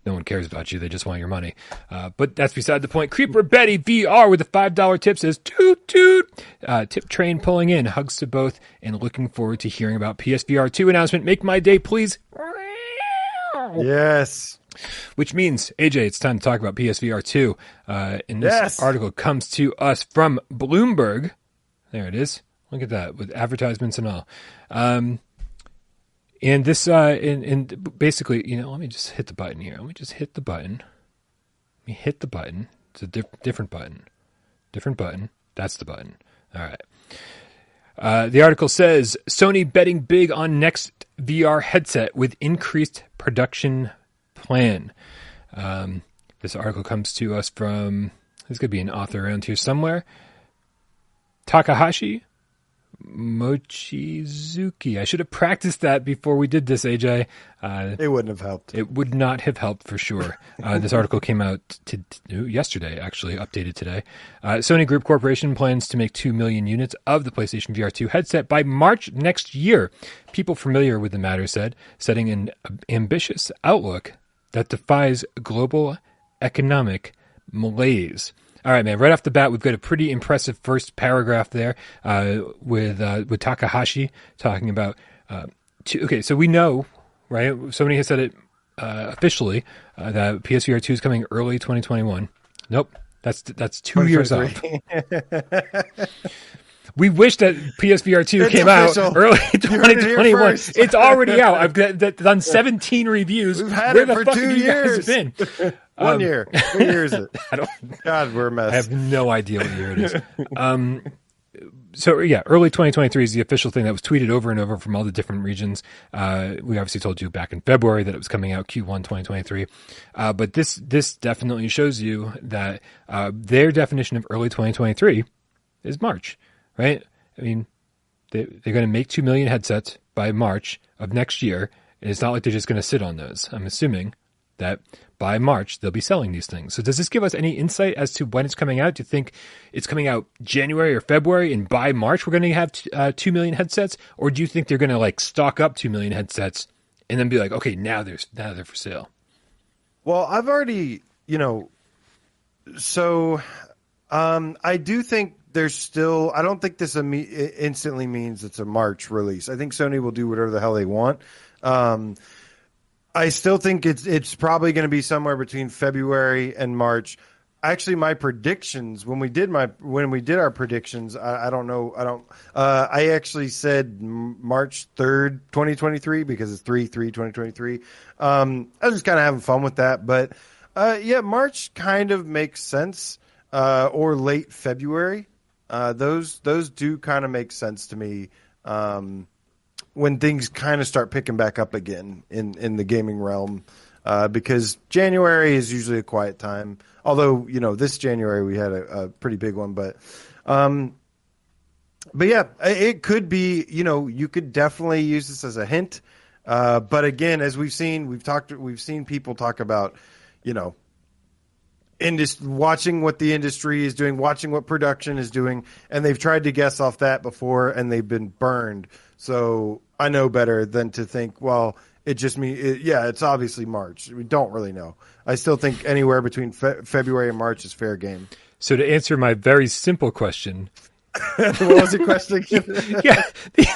no one cares about you. They just want your money. Uh, but that's beside the point. Creeper Betty VR with a five dollar tip says toot toot. Uh, tip train pulling in. Hugs to both, and looking forward to hearing about PSVR two announcement. Make my day, please. Yes. Which means, AJ, it's time to talk about PSVR 2. Uh, and this Yes. article comes to us from Bloomberg. There it is. Look at that, with advertisements and all. Um, and this, uh, and, and basically, you know, let me just hit the button here. Let me just hit the button. Let me hit the button. It's a diff- different button. Different button. That's the button. All right. Uh, the article says Sony betting big on next VR headset with increased production plan. Um, this article comes to us from, there's going to be an author around here somewhere. Takahashi Mochizuki. I should have practiced that before we did this, AJ. Uh, It wouldn't have helped. it would not have helped for sure. Uh, this article came out yesterday, actually, updated today. Uh, Sony Group Corporation plans to make 2 million units of the PlayStation VR 2 headset by March next year. People familiar with the matter said, setting an ambitious outlook that defies global economic malaise. All right, man. Right off the bat, we've got a pretty impressive first paragraph there uh, with uh, with Takahashi talking about. Uh, two, okay, so we know, right? Somebody has said it uh, officially uh, that PSVR two is coming early 2021. Nope, that's that's two years off. We wish that PSVR two It's came official. out early heard it 2021. It's already out. I've done 17 reviews. We've had Where it the for fuck two years. been? One Um, year. What year is it? I don't. God, we're a mess. I have no idea what year it is. Um, so yeah, early 2023 is the official thing that was tweeted over and over from all the different regions. Uh, we obviously told you back in February that it was coming out Q1 2023, uh, but this this definitely shows you that uh, their definition of early 2023 is March, right? I mean, they, they're going to make two million headsets by March of next year, and it's not like they're just going to sit on those. I'm assuming that by March they'll be selling these things. So does this give us any insight as to when it's coming out? Do you think it's coming out January or February, and by March we're going to have uh, two million headsets, or do you think they're going to like stock up two million headsets and then be like, okay, now there's now they're for sale? Well, I've already, you know, so um, I do think there's still. I don't think this instantly means it's a March release. I think Sony will do whatever the hell they want. Um, I still think it's it's probably going to be somewhere between February and March. Actually, my predictions when we did my when we did our predictions, I, I don't know, I don't. Uh, I actually said March third, twenty twenty three, because it's three three twenty twenty three. Um, I was just kind of having fun with that, but uh, yeah, March kind of makes sense, uh, or late February. Uh, those those do kind of make sense to me. Um, when things kind of start picking back up again in, in the gaming realm. Uh, because January is usually a quiet time. Although, you know, this January we had a, a pretty big one, but, um, but yeah, it could be, you know, you could definitely use this as a hint. Uh, but again, as we've seen, we've talked, we've seen people talk about, you know, indus- watching what the industry is doing, watching what production is doing, and they've tried to guess off that before and they've been burned. So I know better than to think, well, it just me. It, yeah, it's obviously March. We don't really know. I still think anywhere between fe- February and March is fair game. So to answer my very simple question, what was the question? yeah,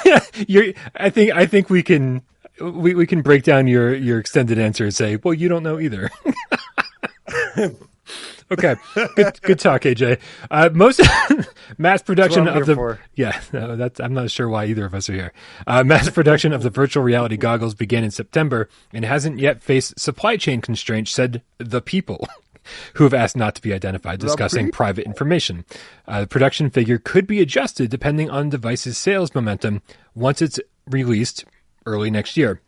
yeah you're, I think I think we can we, we can break down your your extended answer and say, well, you don't know either. Okay, good good talk, AJ. Uh, most mass production of the for. yeah, no, that's I'm not sure why either of us are here. Uh, mass production of the virtual reality goggles began in September and hasn't yet faced supply chain constraints, said the people. Who have asked not to be identified, discussing private information. Uh, the production figure could be adjusted depending on device's sales momentum once it's released early next year.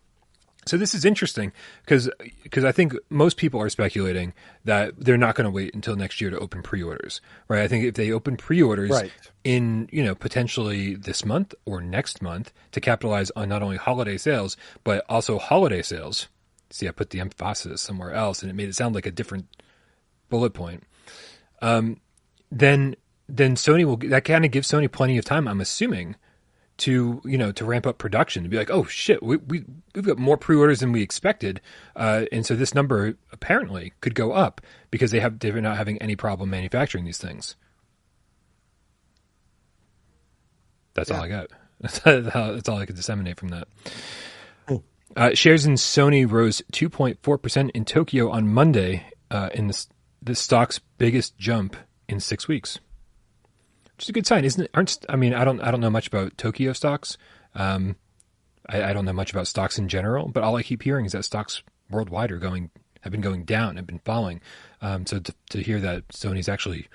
So this is interesting because because I think most people are speculating that they're not going to wait until next year to open pre-orders, right? I think if they open pre-orders right. in you know potentially this month or next month to capitalize on not only holiday sales but also holiday sales. See, I put the emphasis somewhere else, and it made it sound like a different bullet point. Um, then then Sony will that kind of gives Sony plenty of time. I'm assuming to you know to ramp up production to be like oh shit we, we we've got more pre-orders than we expected uh, and so this number apparently could go up because they have they're not having any problem manufacturing these things. That's yeah. all i got. That's, that's all i could disseminate from that. Uh, shares in sony rose 2.4% in tokyo on monday uh, in the stock's biggest jump in six weeks which is a good sign, isn't it? Aren't I mean I don't I don't know much about Tokyo stocks. Um, I, I, don't know much about stocks in general, but all I keep hearing is that stocks worldwide are going have been going down, have been falling. Um, so to, to hear that Sony's actually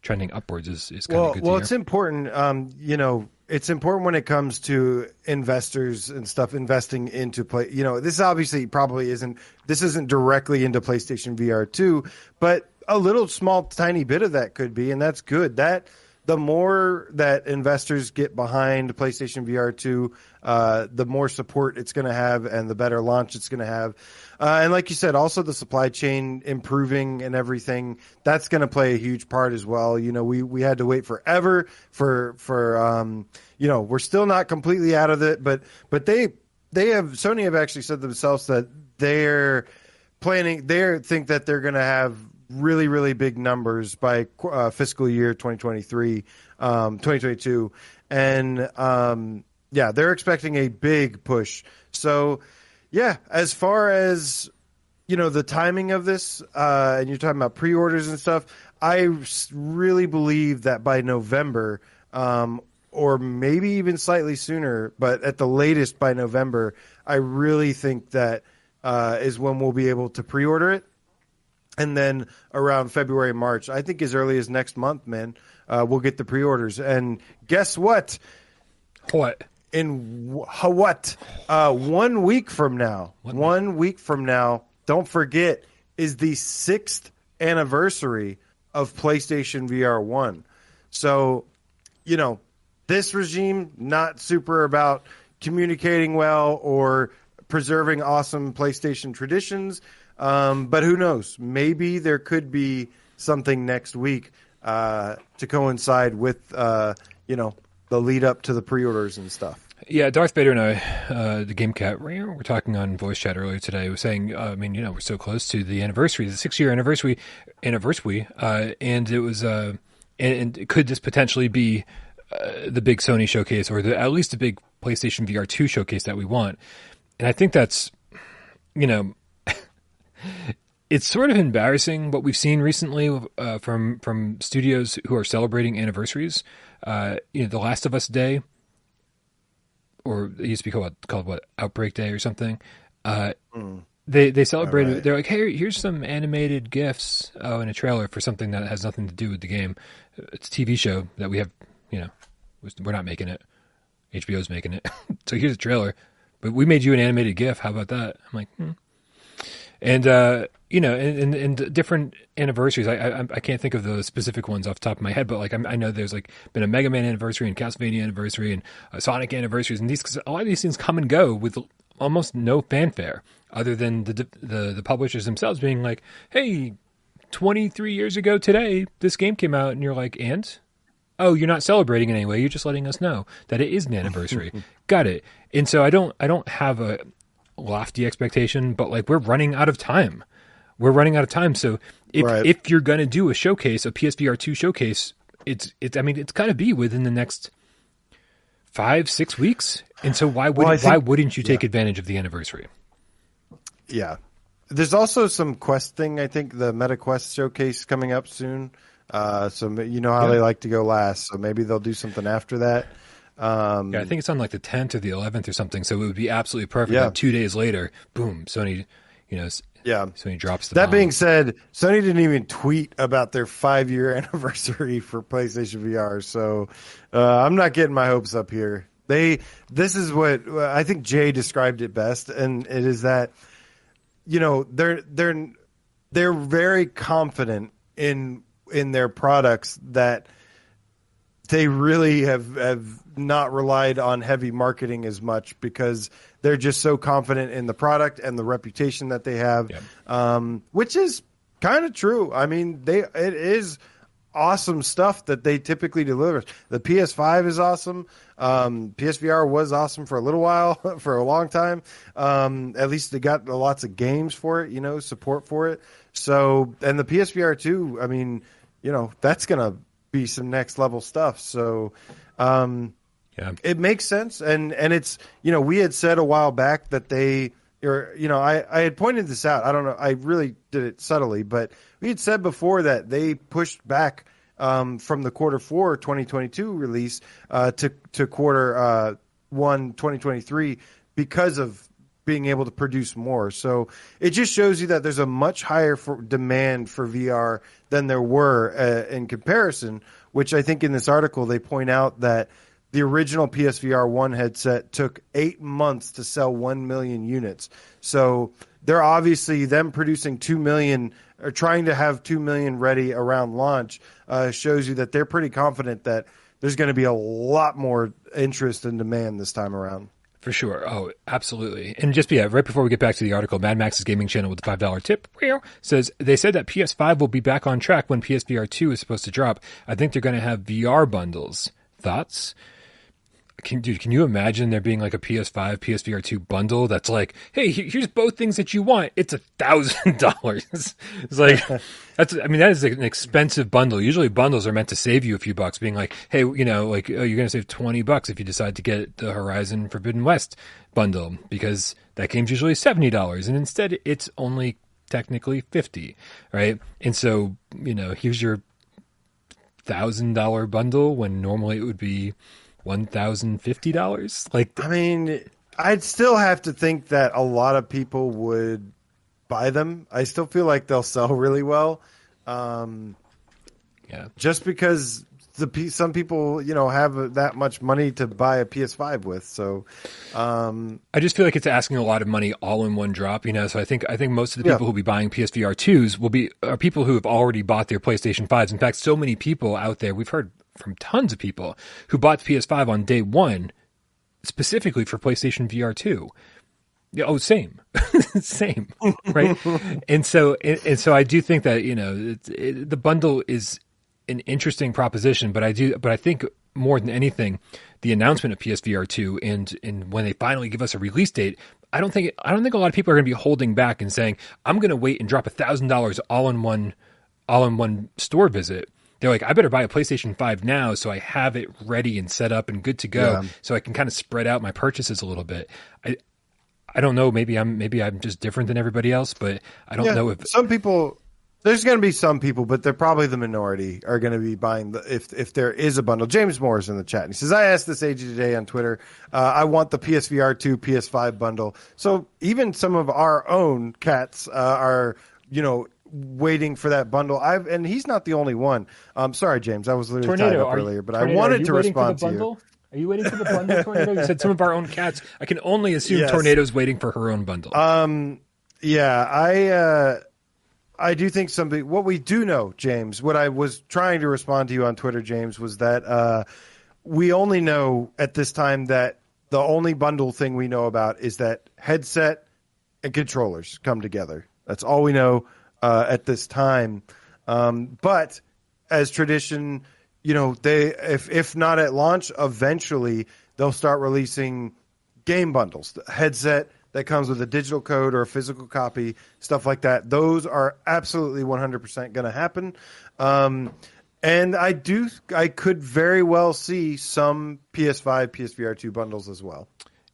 trending upwards is, is kind well, of good. Well, it's important. Um, you know, it's important when it comes to investors and stuff investing into play. You know, this obviously probably isn't. This isn't directly into PlayStation VR two, but a little small tiny bit of that could be and that's good that the more that investors get behind PlayStation VR 2, uh, the more support it's going to have and the better launch it's going to have. Uh, and like you said, also the supply chain improving and everything, that's going to play a huge part as well. You know, we, we had to wait forever for, for, um, you know, we're still not completely out of it, but, but they, they have, Sony have actually said themselves that they're planning, they think that they're going to have really, really big numbers by uh, fiscal year 2023, um, 2022. And um, yeah, they're expecting a big push. So, yeah, as far as you know, the timing of this, uh, and you're talking about pre orders and stuff, I really believe that by November, um, or maybe even slightly sooner, but at the latest by November, I really think that uh, is when we'll be able to pre order it and then around February, March, I think as early as next month, man, uh, we'll get the pre-orders. And guess what? What? In what? Uh, one week from now, what one week from now, don't forget, is the sixth anniversary of PlayStation VR One. So, you know, this regime not super about communicating well or preserving awesome PlayStation traditions. Um, but who knows? Maybe there could be something next week uh, to coincide with uh, you know the lead up to the pre-orders and stuff. Yeah, Darth Vader and I, uh, the Game Cat, we're talking on voice chat earlier today. Was saying, uh, I mean, you know, we're so close to the anniversary, the six-year anniversary, anniversary, uh, and it was, uh, and, and, could this potentially be uh, the big Sony showcase, or the, at least the big PlayStation VR two showcase that we want? And I think that's you know, it's sort of embarrassing what we've seen recently uh, from from studios who are celebrating anniversaries. Uh, you know, The Last of Us Day, or it used to be called called what Outbreak Day or something. Uh, mm. They they celebrated. Right. They're like, hey, here's some animated gifs oh, in a trailer for something that has nothing to do with the game. It's a TV show that we have. You know, we're not making it. HBO's making it. so here's a trailer, but we made you an animated GIF. How about that? I'm like, hmm. And uh, you know, and, and, and, different anniversaries. I, I, I can't think of the specific ones off the top of my head, but like I, I know there's like been a Mega Man anniversary and Castlevania anniversary and uh, Sonic anniversaries, and these a lot of these things come and go with almost no fanfare, other than the the, the publishers themselves being like, "Hey, 23 years ago today, this game came out," and you're like, "And." Oh, you're not celebrating anyway. You're just letting us know that it is an anniversary. Got it. And so I don't, I don't have a lofty expectation, but like we're running out of time we're running out of time. So if right. if you're to do a showcase, a PSVR two showcase, it's it's I mean it's got to be within the next five six weeks. And so why would well, think, why wouldn't you take yeah. advantage of the anniversary? Yeah, there's also some Quest thing. I think the Meta Quest showcase coming up soon. Uh, so you know how yeah. they like to go last. So maybe they'll do something after that. Um, yeah, I think it's on like the 10th or the 11th or something. So it would be absolutely perfect. Yeah. two days later, boom, Sony, you know, yeah. So he drops the That bomb. being said, Sony didn't even tweet about their five year anniversary for PlayStation VR. So uh, I'm not getting my hopes up here. They this is what I think Jay described it best, and it is that you know they're they're they're very confident in in their products that they really have have not relied on heavy marketing as much because they're just so confident in the product and the reputation that they have, yep. um, which is kind of true. I mean, they it is awesome stuff that they typically deliver. The PS5 is awesome. Um, PSVR was awesome for a little while, for a long time. Um, at least they got lots of games for it, you know, support for it. So, and the PSVR 2, I mean, you know, that's going to be some next level stuff. So, um, yeah. It makes sense, and and it's you know we had said a while back that they or you know I I had pointed this out. I don't know. I really did it subtly, but we had said before that they pushed back um, from the quarter four 2022 release uh, to to quarter uh, one 2023 because of being able to produce more. So it just shows you that there's a much higher for demand for VR than there were uh, in comparison. Which I think in this article they point out that the original PSVR 1 headset took eight months to sell 1 million units. So they're obviously them producing 2 million or trying to have 2 million ready around launch uh, shows you that they're pretty confident that there's going to be a lot more interest and demand this time around. For sure. Oh, absolutely. And just yeah, right before we get back to the article, Mad Max's gaming channel with the five dollar tip says they said that PS5 will be back on track when PSVR two is supposed to drop. I think they're going to have VR bundles. Thoughts? Can dude, can you imagine there being like a PS5, PSVR 2 bundle that's like, hey, here's both things that you want. It's a thousand dollars. It's like that's I mean that is an expensive bundle. Usually bundles are meant to save you a few bucks, being like, hey, you know, like oh, you're gonna save twenty bucks if you decide to get the Horizon Forbidden West bundle because that game's usually seventy dollars, and instead it's only technically fifty, right? And so you know, here's your thousand dollar bundle when normally it would be one thousand fifty dollars. Like, I mean, I'd still have to think that a lot of people would buy them. I still feel like they'll sell really well. Um, yeah, just because the some people you know have that much money to buy a PS5 with. So um, I just feel like it's asking a lot of money all in one drop. You know, so I think I think most of the people yeah. who will be buying PSVR twos will be are people who have already bought their PlayStation fives. In fact, so many people out there we've heard from tons of people who bought the PS5 on day one specifically for PlayStation VR 2. Yeah, oh, same, same, right? and so, and, and, so, I do think that you know it, the bundle is an interesting proposition, but I do, but I think more than anything, the announcement of PSVR two and and when they finally give us a release date, I don't think I don't think a lot of people are going to be holding back and saying I'm going to wait and drop a thousand dollars all in one all in one store visit they're like, I better buy a PlayStation 5 now so I have it ready and set up and good to go yeah. so I can kind of spread out my purchases a little bit. I I don't know. Maybe I'm maybe I'm just different than everybody else, but I don't Yeah, know if some people. There's going to be some people, but they're probably the minority are going to be buying the if if there is a bundle. James Moore is in the chat. And he says, "I asked this AJ today on Twitter. Uh, I want the PSVR two PS5 bundle." So even some of our own cats uh, are you know waiting for that bundle. I've and he's not the only one. Um, sorry, James, I was literally tied tornado up are earlier, but Tornado, I wanted to respond to you. Are you waiting for the bundle, Tornado? You said some of our own cats. I can only assume Yes. Tornado's waiting for her own bundle. Um, yeah, I uh, I do think something. What we do know, James, what I was trying to respond to you on Twitter, James, was that uh, we only know at this time that the only bundle thing we know about is that headset and controllers come together. That's all we know uh, at this time. Um, but as tradition, you know, they if if not at launch, eventually they'll start releasing game bundles, the headset that comes with a digital code or a physical copy, stuff like that. Those are absolutely 100% going to happen. Um, and I do, I could very well see some PS5, PSVR 2 bundles as well.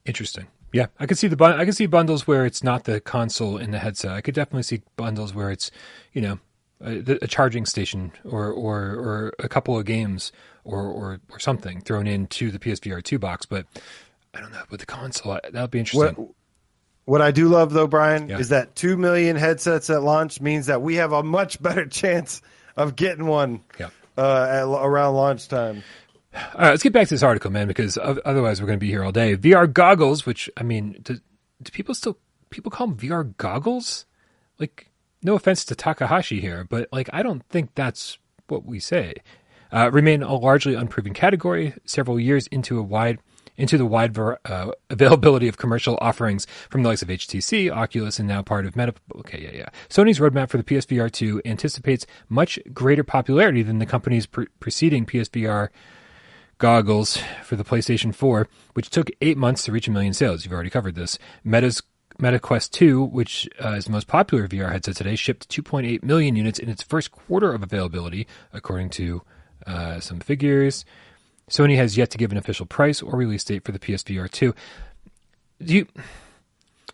Interesting. Yeah, I could see the I could see bundles where it's not the console in the headset. I could definitely see bundles where it's, you know, a, a charging station or, or or a couple of games or, or or something thrown into the PSVR two box. But I don't know with the console that would be interesting. What, what I do love though, Brian, Yeah. is that 2 million headsets at launch means that we have a much better chance of getting one Yeah. uh, at, around launch time. All right, let's get back to this article, man, because otherwise we're going to be here all day. VR goggles, which I mean, do, do people still people call them VR goggles? Like, no offense to Takahashi here, but like, I don't think that's what we say. Uh, remain a largely unproven category. Several years into a wide into the wide uh, availability of commercial offerings from the likes of HTC, Oculus, and now part of Meta. Okay, yeah, yeah. Sony's roadmap for the PSVR 2 anticipates much greater popularity than the company's pre- preceding PSVR goggles for the PlayStation 4, which took eight months to reach a million sales. You've already covered this. Meta's Meta Quest 2, which uh, is the most popular VR headset today, shipped 2.8 million units in its first quarter of availability, according to uh, some figures. Sony has yet to give an official price or release date for the PSVR 2. Do you?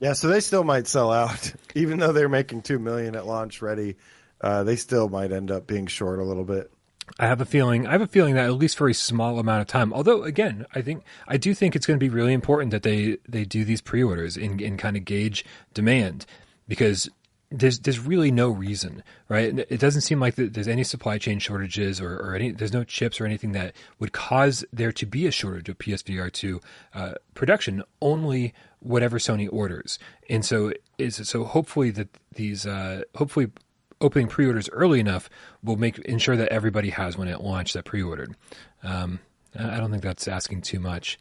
Yeah, so they still might sell out, even though they're making two million at launch ready. Uh, they still might end up being short a little bit. I have a feeling. I have a feeling that at least for a small amount of time. Although, again, I think I do think it's going to be really important that they they do these pre-orders and, and kind of gauge demand because there's there's really no reason, right? It doesn't seem like there's any supply chain shortages or, or any there's no chips or anything that would cause there to be a shortage of PSVR two uh, production. Only whatever Sony orders, and so is so hopefully that these uh, hopefully opening pre-orders early enough will make ensure that everybody has one at launch that pre-ordered. Um, I don't think that's asking too much.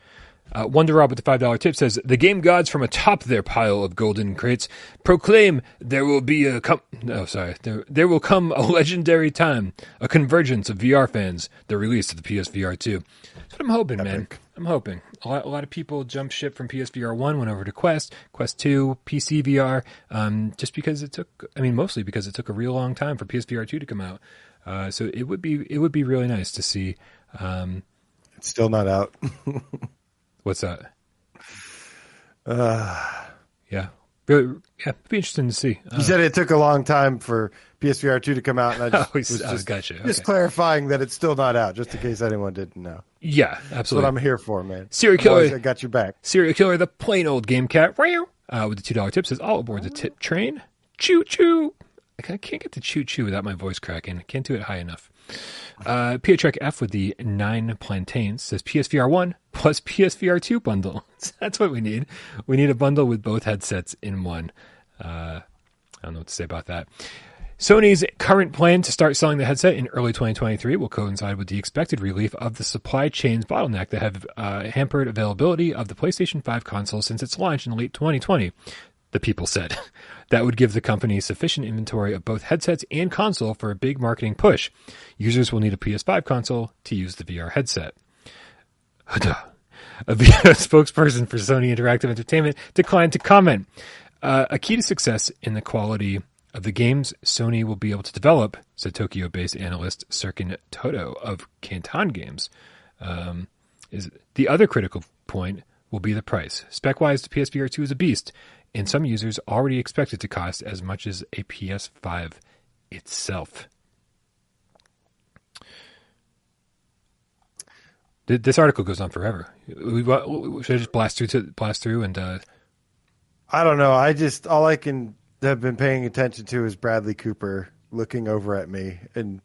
Uh, Wonder Rob with the five dollar tip says the game gods from atop their pile of golden crates proclaim there will be a com- no sorry there, there will come a legendary time a convergence of VR fans the release of the PSVR two. That's what I'm hoping, man. I'm hoping a lot, a lot of people jumped ship from PSVR one went over to Quest, Quest two, PC VR, um, just because it took. I mean, mostly because it took a real long time for PSVR two to come out. Uh, so it would be it would be really nice to see. Um, It's still not out. What's that? yeah, really, yeah, it'd be interesting to see. Uh, You said it took a long time for PSVR 2 to come out, and I just Oh, was oh, just, gotcha. just clarifying that it's still not out, just in case anyone didn't know. yeah, That's what absolutely. I'm here for, man. Serial killer. I got your back. Serial killer, the plain old game cat, uh, with the two dollar tip says all aboard the tip train. Choo choo. I can't get the choo choo without my voice cracking. I can't do it high enough. Uh, Piotrek F with the nine plantains says PSVR one plus PSVR two bundle. That's what we need. We need a bundle with both headsets in one. Uh, I don't know what to say about that. Sony's current plan to start selling the headset in early 2023 will coincide with the expected relief of the supply chain's bottleneck that have uh, hampered availability of the PlayStation 5 console since its launch in late 2020. The people said that would give the company sufficient inventory of both headsets and console for a big marketing push. Users will need a PS5 console to use the VR headset. A VR spokesperson for Sony Interactive Entertainment declined to comment. Uh, a key to success in the quality of the games Sony will be able to develop, said Tokyo based analyst Serkan Toto of Kantan Games. Um, is the other critical point will be the price. Spec wise, the PSVR 2 is a beast. and some users already expect it to cost as much as a PS5 itself. This article goes on forever. Should I just blast through to blast through and uh, I don't know. I just all I can have been paying attention to is Bradley Cooper looking over at me, and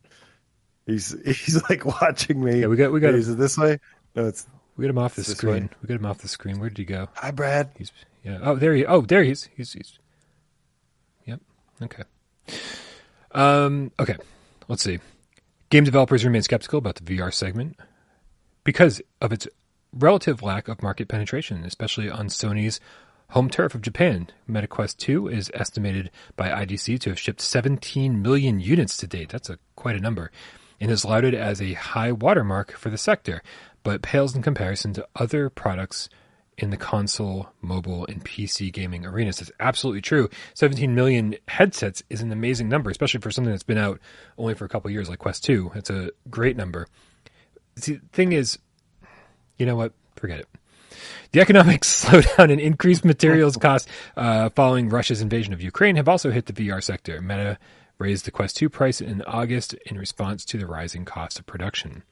he's he's like watching me. Yeah, we got- we got- Is it this way? No, it's we got him off the screen. We got him off the screen. Where did he go? hi, Brad. He's yeah. Oh, there he. Oh, there he is. He's he's. Yep. Okay. Um. Okay. Let's see. Game developers remain skeptical about the VR segment because of its relative lack of market penetration, especially on Sony's home turf of Japan. MetaQuest 2 is estimated by IDC to have shipped 17 million units to date. That's a quite a number, and is lauded as a high watermark for the sector, but pales in comparison to other products in the console, mobile, and PC gaming arenas. That's absolutely true. 17 million headsets is an amazing number, especially for something that's been out only for a couple years, like Quest 2. It's a great number. See, the thing is, you know what? Forget it. The economic slowdown and increased materials costs uh, following Russia's invasion of Ukraine have also hit the VR sector. Meta raised the Quest 2 price in August in response to the rising cost of production.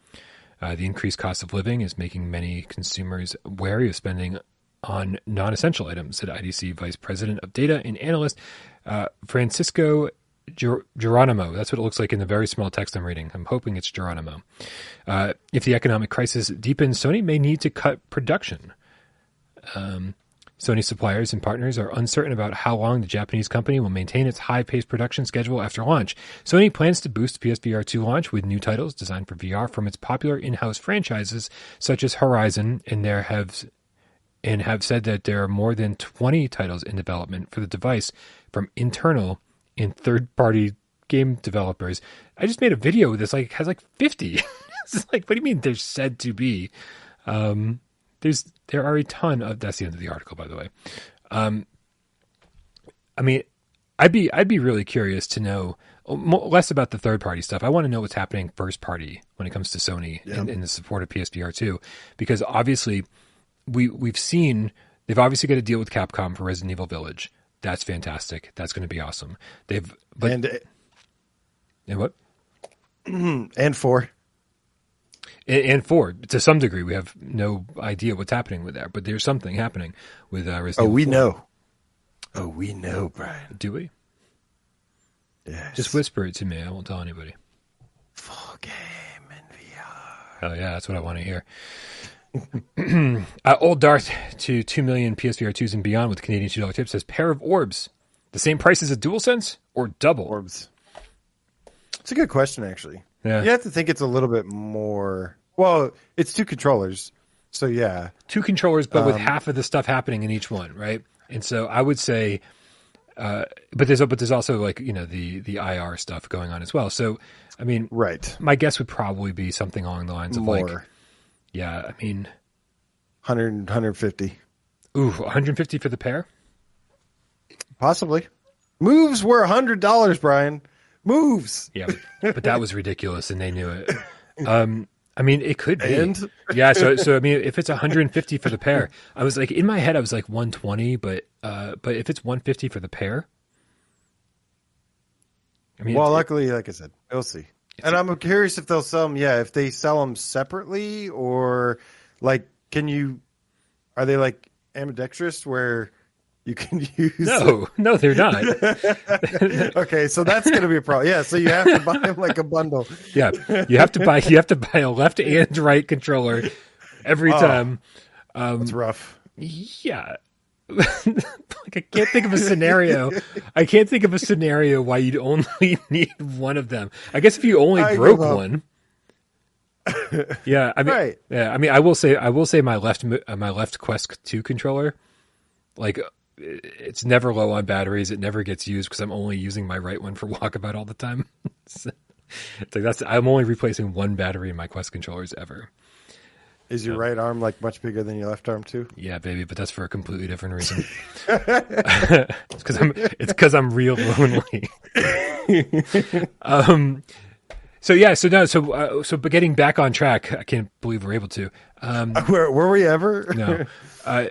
Uh, the increased cost of living is making many consumers wary of spending on non essential items, said IDC Vice President of Data and Analyst uh, Francisco Ger- Geronimo. That's what it looks like in the very small text I'm reading. I'm hoping it's Geronimo. Uh, if the economic crisis deepens, Sony may need to cut production. Um, Sony suppliers and partners are uncertain about how long the Japanese company will maintain its high paced production schedule after launch. Sony plans to boost PSVR 2 launch with new titles designed for VR from its popular in house franchises such as Horizon, and there have and have said that there are more than 20 titles in development for the device from internal and third party game developers. I just made a video that's like has like 50. it's like, what do you mean there's said to be? Um, there's there are a ton of that's the end of the article by the way. Um, I mean, I'd be I'd be really curious to know less about the third party stuff. I want to know what's happening first party when it comes to Sony and, and the support of PSVR 2 because obviously we we've seen they've obviously got to deal with Capcom for Resident Evil Village. That's fantastic. That's going to be awesome. They've but and and what and four. and, and four to some degree we have no idea what's happening with that, but there's something happening with uh, Resident Oh, we 4. know. Oh, we know, Brian. Do we? Yes. Just whisper it to me. I won't tell anybody. full game in VR. Oh yeah, that's what I want to hear. uh, Old Darth to two million PSVR twos and beyond with Canadian two dollar tip says pair of orbs, the same price as a DualSense or double? Orbs. It's a good question, actually. Yeah. You have to think it's a little bit more. Well, it's two controllers, so yeah. Two controllers, but with Um, half of the stuff happening in each one, right? And so I would say, uh, but there's but there's also like you know the the IR stuff going on as well. So I mean, Right. my guess would probably be something along the lines of More. like, yeah, I mean, 100, 150. ooh, 150 for the pair. Possibly. Moves were $100, Brian. Moves. Yeah, but, that was ridiculous, and they knew it. Um, I mean, it could be. And? yeah, so so I mean, if it's 150 for the pair, I was like in my head, I was like 120, but uh, but if it's 150 for the pair, I mean, Well, luckily, like I said, we'll see. And I'm curious if they'll sell them. Yeah, if they sell them separately or like, can you? Are they like ambidextrous where you can use? no, no, they're not. okay, so that's going to be a problem. Yeah, so you have to buy them like a bundle. Yeah, you have to buy you have to buy a left and right controller every Oh. time. Um, it's rough. Yeah. Like I can't think of a scenario. I can't think of a scenario why you'd only need one of them. I guess if you only I broke one. Yeah, I mean, Right. yeah, I mean, I will say, I will say, my left, uh, my left Quest Two controller, like, uh, it's never low on batteries. It never gets used because I'm only using my right one for walkabout all the time. So, it's like that's I'm only replacing one battery in my Quest controllers ever. Is your right arm like much bigger than your left arm too? Yeah, baby, but that's for a completely different reason. it's because I'm it's because I'm real lonely. um, so yeah, so no, so uh, so but getting back on track, I can't believe we're able to. Um, Where were we ever? no, uh,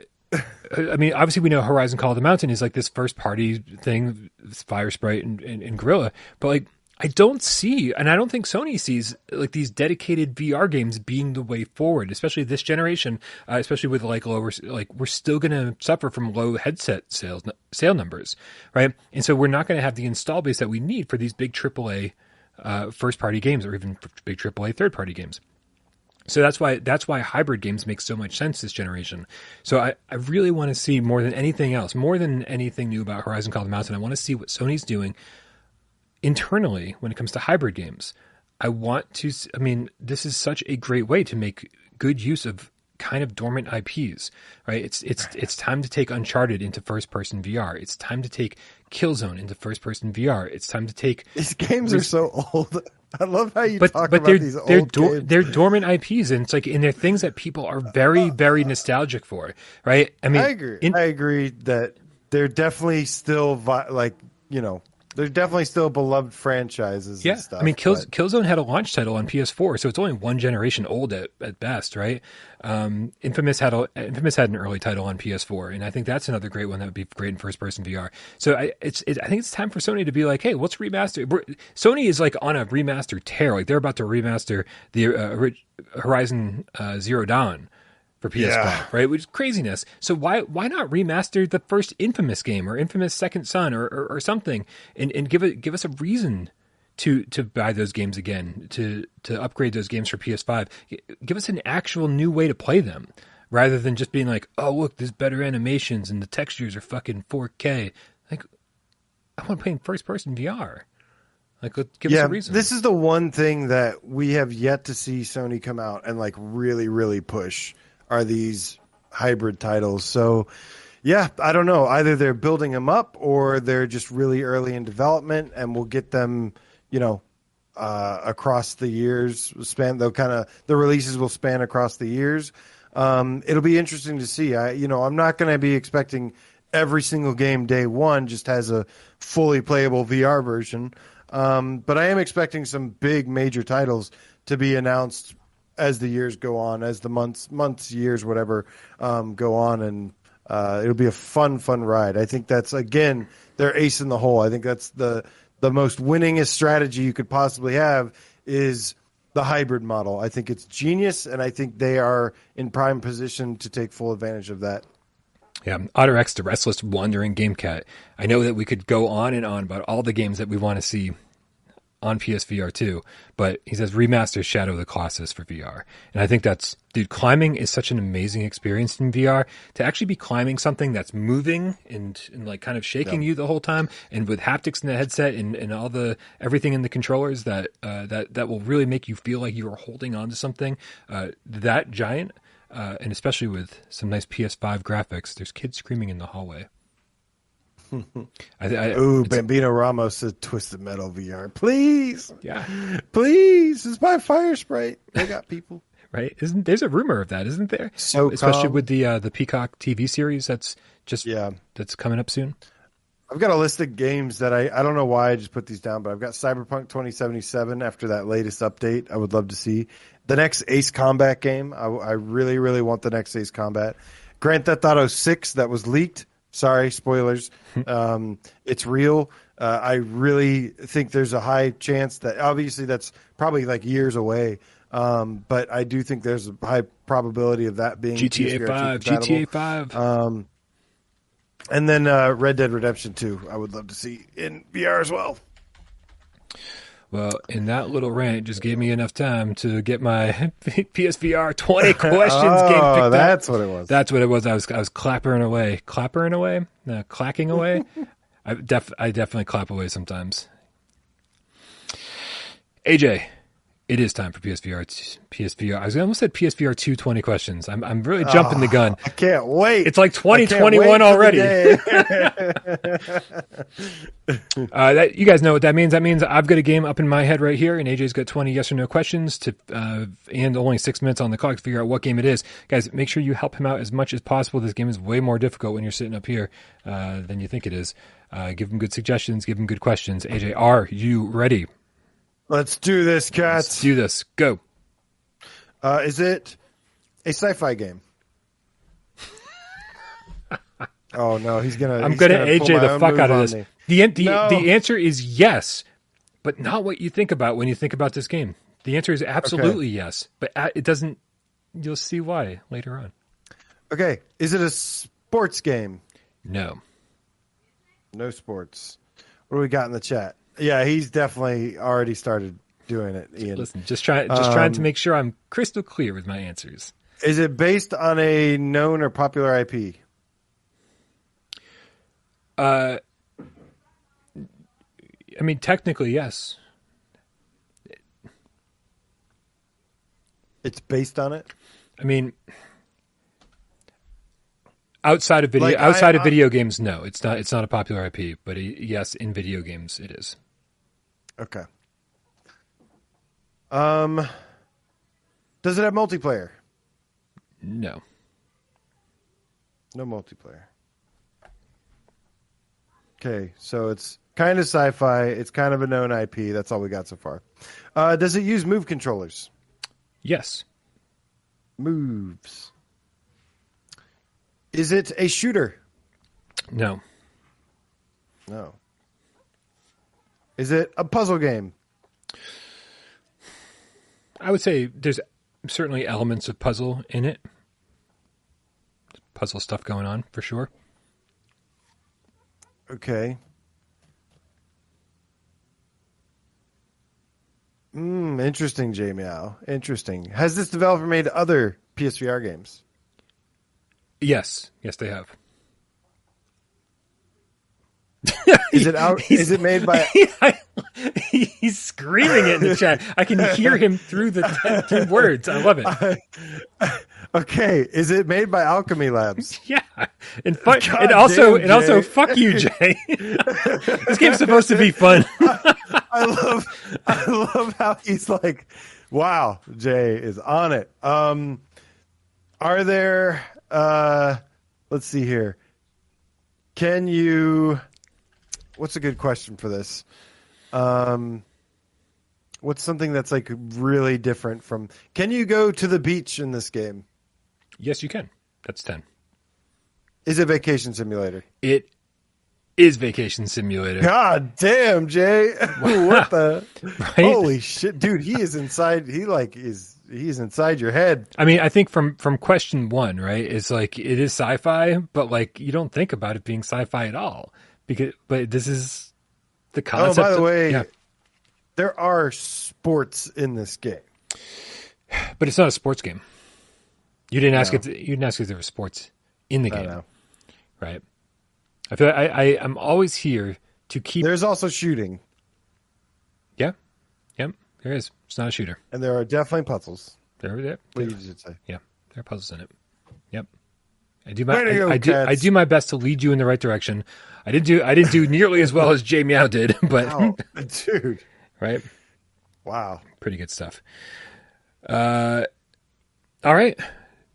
I mean, obviously we know Horizon Call of the Mountain is like this first party thing, Firesprite and, and, and Guerrilla, but like I don't see, and I don't think Sony sees like these dedicated VR games being the way forward, especially this generation, uh, especially with like lower, like we're still going to suffer from low headset sales sale numbers, right? And so we're not going to have the install base that we need for these big AAA uh, first party games or even big AAA third party games. So that's why that's why hybrid games make so much sense this generation. So I, I really want to see more than anything else, more than anything new about Horizon Call of the Mountain. I want to see what Sony's doing internally when it comes to hybrid games. I want to, I mean, this is such a great way to make good use of kind of dormant IPs, right? It's it's it's time to take Uncharted into first person VR. It's time to take Killzone into first person VR. It's time to take these games are so old. I love how you but, talk but about they're, these they're old games. they're dormant IPs, and it's like and they're things that people are very very nostalgic for, right? I mean, I agree. in- I agree that they're definitely still vi- like you know they're definitely still beloved franchises. Yeah, and stuff, I mean, Kill, but- Killzone had a launch title on PS4, so it's only one generation old at, at best, right? Um, Infamous had a, Infamous had an early title on PS4, and I think that's another great one that would be great in first person VR. So I, it's, it, I think it's time for Sony to be like, hey, let's remaster. We're, Sony is like on a remaster tear, like they're about to remaster the uh, Horizon uh, Zero Dawn for PS5, Yeah. right? Which is craziness. So why why not remaster the first Infamous game or Infamous Second Son or, or, or something and, and give it give us a reason to to buy those games again, to to upgrade those games for PS5. Give us an actual new way to play them. Rather than just being like, oh look, there's better animations and the textures are fucking 4K. Like, I want to play in first person VR. Like, give us a reason. this is the one thing that we have yet to see Sony come out and like really, really push are these hybrid titles. So, yeah, I don't know. Either they're building them up or they're just really early in development, and we'll get them, you know, uh, across the years. Span they'll kind of the releases will span across the years. Um, it'll be interesting to see. I, you know, I'm not going to be expecting every single game day one just has a fully playable VR version. Um, but I am expecting some big major titles to be announced as the years go on, as the months, months, years, whatever, um, go on, and uh, it'll be a fun, fun ride. I think that's again their ace in the hole. I think that's the the most winningest strategy you could possibly have is the hybrid model. I think it's genius, and I think they are in prime position to take full advantage of that. Yeah, Otterx, the Restless Wandering Game Cat. I know that we could go on and on about all the games that we want to see on PSVR 2, but he says remaster Shadow of the Colossus for VR. And I think that's, dude, climbing is such an amazing experience in VR. To actually be climbing something that's moving and, and like kind of shaking you the whole time and with haptics in the headset and, and all the, everything in the controllers that, uh, that, that will really make you feel like you are holding on to something, uh, that giant. Uh, and especially with some nice PS5 graphics, there's kids screaming in the hallway. I, I, Ooh, Bambino Ramos said Twisted Metal VR. Please, yeah, please, it's by Firesprite. They got people. right. Isn't there's a rumor of that, isn't there? So especially calm. with the uh, the Peacock TV series that's just Yeah. that's coming up soon. I've got a list of games that I, I don't know why I just put these down, but I've got Cyberpunk 2077 after that latest update. I would love to see the next Ace Combat game. I, I really, really want the next Ace Combat. Grand Theft Auto 6 that was leaked. Sorry, spoilers. um, it's real. Uh, I really think there's a high chance that obviously that's probably like years away. Um, but I do think there's a high probability of that being GTA Five. GTA Five. Um, and then uh, Red Dead Redemption 2, I would love to see in VR as well. Well, in that little rant just gave me enough time to get my PSVR 20 questions oh, game picked oh, up. that's what it was. That's what it was. I was I was clappering away, clappering away, no, clacking away. I def I definitely clap away sometimes. AJ, it is time for PSVR. PSVR. I almost said PSVR two twenty questions. I'm I'm really jumping the gun. I can't wait. It's like 2021 wait for the already. Uh, that, you guys know what that means. That means I've got a game up in my head right here, and AJ's got 20 yes or no questions to, uh, and only six minutes on the clock to figure out what game it is. Guys, make sure you help him out as much as possible. This game is way more difficult when you're sitting up here uh, than you think it is. Uh, give him good suggestions. Give him good questions. AJ, are you ready? Let's do this, Let's cats. do this. Go. Uh, is it a sci-fi game? Oh no, he's gonna. I'm he's gonna, gonna AJ the fuck out of this. me. The the No. the answer is yes, but not what you think about when you think about this game. The answer is absolutely yes, but it doesn't. You'll see why later on. Okay, is it a sports game? No. No sports. What do we got in the chat? Yeah, he's definitely already started doing it. Ian, Listen, just try just trying to Um, make sure I'm crystal clear with my answers. is it based on a known or popular IP? Uh, I mean, technically, yes. It's based on it. I mean, outside of video, Like, I- outside of I- video games, no, it's not. It's not a popular IP, but i- yes, in video games, it is. Okay. Um, does it have multiplayer? No, No multiplayer. Okay, so it's kind of sci-fi. It's kind of a known IP. That's all we got so far. Uh, does it use move controllers? yes, Moves. Is it a shooter? no, No. Is it a puzzle game? I would say there's certainly elements of puzzle in it. Puzzle stuff going on for sure. Okay. Hmm, interesting, J Meow. Interesting. Has this developer made other PSVR games? Yes, yes, they have. Is it out? He's- is it made by? He's screaming it in the chat. I can hear him through the through words. I love it. Okay, is it made by Owlchemy Labs? Yeah, and God and also damn, and also fuck you, Jay. this game's supposed to be fun. I love, I love how he's like, "Wow, Jay is on it." Um, are there? Uh, let's see here. Can you? What's a good question for this? Um, what's something that's like really different from? Can you go to the beach in this game? yes, you can. That's ten. Is it Vacation Simulator? It is Vacation Simulator. God damn, Jay! what the? Right? Holy shit, dude! He is inside. He like is. He's inside your head. I mean, I think from from question one, right? It's like it is sci-fi, but like you don't think about it being sci-fi at all because. But this is the concept. Oh, by the of- way, yeah. there are sports in this game. but it's not a sports game. You didn't ask No. if you didn't ask if there were sports in the I game, know. right? I feel I, I I'm always here to keep. There's also shooting. There is. It's not a shooter. and there are definitely puzzles. There, there, What there- you should say. yeah. There are puzzles in it. Yep. I do my I, go, I do I do my best to lead you in the right direction. I didn't do I didn't do nearly as well as Jay Meow did, but Wow, dude! right. Wow. pretty good stuff. Uh, all right,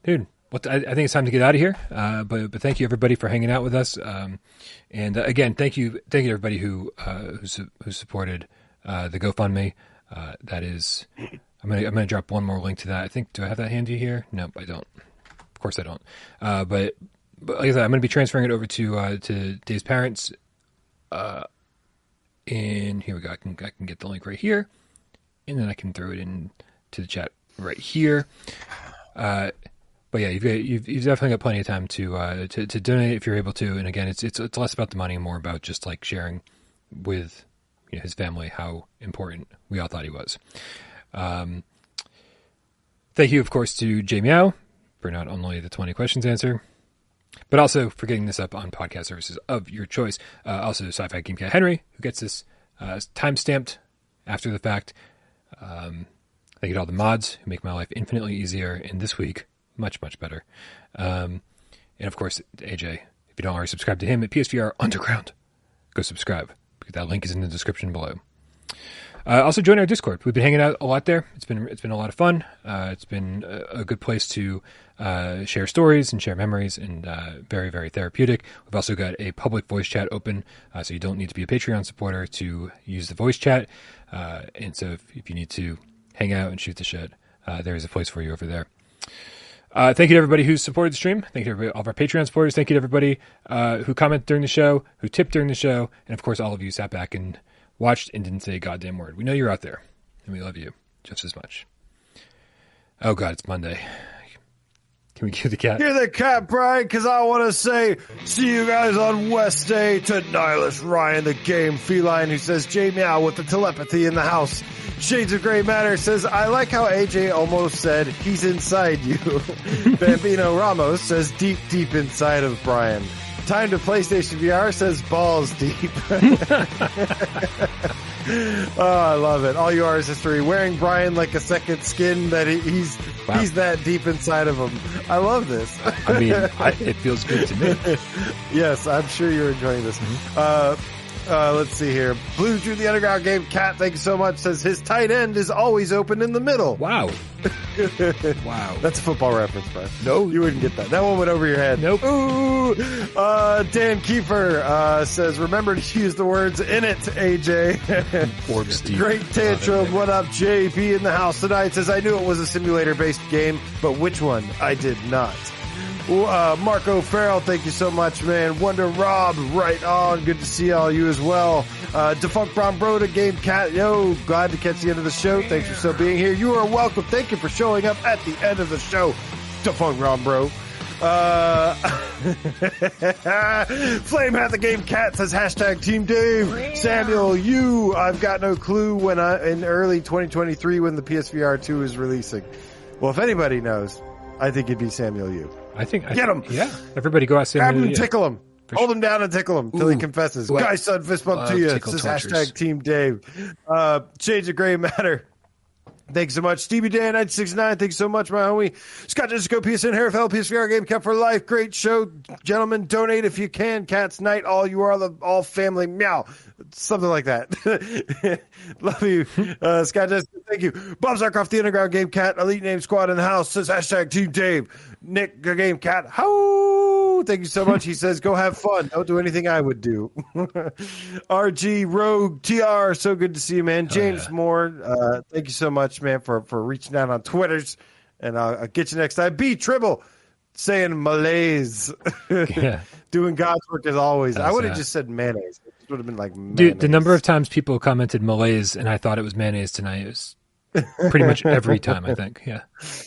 dude. What I, I think it's time to get out of here. Uh, but but thank you everybody for hanging out with us. Um, and uh, again, thank you thank you everybody who uh, who, su- who supported uh, the GoFundMe. Uh, that is, I'm gonna I'm gonna drop one more link to that. I think do I have that handy here? Nope, I don't. Of course I don't. Uh, but but like I said, I'm gonna be transferring it over to uh, to Dave's parents. Uh, and here we go. I can I can get the link right here and then I can throw it in to the chat right here. Uh, but yeah, you've, got, you've you've definitely got plenty of time to uh, to to donate if you're able to. And again, it's it's it's less about the money more about just like sharing with you know, his family how important we all thought he was. Um, thank you, of course, to Jay Meow for not only the 20 questions answer, but also for getting this up on podcast services of your choice. Uh, also, Sci-Fi Game Cat Henry, who gets this uh, time stamped after the fact. Um, thank you to all the mods who make my life infinitely easier, and this week much much better. Um, and of course, AJ, if you don't already subscribe to him at PSVR Underground, go subscribe that link is in the description below. Uh, also join our Discord. We've been hanging out a lot there. It's been it's been a lot of fun. Uh, it's been a, a good place to uh, share stories and share memories, and uh, very very therapeutic. We've also got a public voice chat open, uh, so you don't need to be a Patreon supporter to use the voice chat. Uh, and so if, if you need to hang out and shoot the shit, there is a place for you over there. Uh, thank you to everybody who supported the stream. Thank you to all of our Patreon supporters. Thank you to everybody uh, who commented during the show, who tipped during the show, and of course, all of you sat back and watched and didn't say a goddamn word. We know you're out there, and we love you just as much. Oh God, it's Monday. Can we cue the cat? You're the cat, Brian, because I want to say, see you guys on West Day to Nihilus Ryan, the game feline, who says, J Meow with the telepathy in the house. Shades of Grey Matter says, I like how AJ almost said, he's inside you. Bambino Ramos says, deep, deep inside of Brian. Time to PlayStation VR says, balls deep. oh, I love it. All you are is history. Wearing Brian like a second skin that he, he's Wow. he's that deep inside of him. I love this. I mean, I, it feels good to me. yes, I'm sure you're enjoying this. Uh, uh, let's see here. Blue Drew the Underground Game Cat, thank you so much. Says his tight end is always open in the middle. Wow. wow. That's a football reference, bro. No. You wouldn't get that. That one went over your head. Nope. Ooh. Uh, Dan Kiefer uh, says, remember to use the words in it, AJ. Great tantrum. What up, JP in the house tonight? Says, I knew it was a simulator based game, but which one? I did not. Uh, Marco Farrell, thank you so much, man. Wonder Rob, right on. Good to see all you as well. Uh, Defunct Brown Broda, Game Cat, yo, glad to catch the end of the show. Thanks for still being here. You are welcome. Thank you for showing up at the end of the show, Defunct Brown Bro. Uh, Flame Hat the Game Cat says hashtag Team Dave. Samuel, you, I've got no clue when I, in early 2023 when the PSVR 2 is releasing. Well, if anybody knows, I think it'd be Samuel you. I think. I Get think- 'em. Yeah. Everybody go out Grab him Samuel. and tickle him. Hold him down and tickle him till he confesses. Ooh, I Guy son fist bump to you. Says tortures. hashtag Team Dave. Uh, Shades of Gray Matter. Thanks so much. Stevie Dan 969. Thanks so much, my homie. Scott Disco PSN Hairfell PSVR Game Cap for Life. Great show. Gentlemen, donate if you can. Cats Night. All you are the all family. Meow. Something like that. Love you. Uh, Scott Disco. Thank you. Bob Zarkoff, the Underground Game Cat. Elite Name Squad in the house. Says hashtag Team Dave. Nick the Game Cat. How? Thank you so much. He says, go have fun. Don't do anything I would do. RG Rogue TR. So good to see you, man. James yeah. Moore. Uh, thank you so much, man, for, for reaching out on Twitters. And I'll, I'll get you next time. B Tribble saying malaise. Yeah. Doing God's work as always. I would have just said mayonnaise. It would have been like mayonnaise. Dude, the number of times people commented malaise and I thought it was mayonnaise tonight is pretty much every time, I think. Yeah.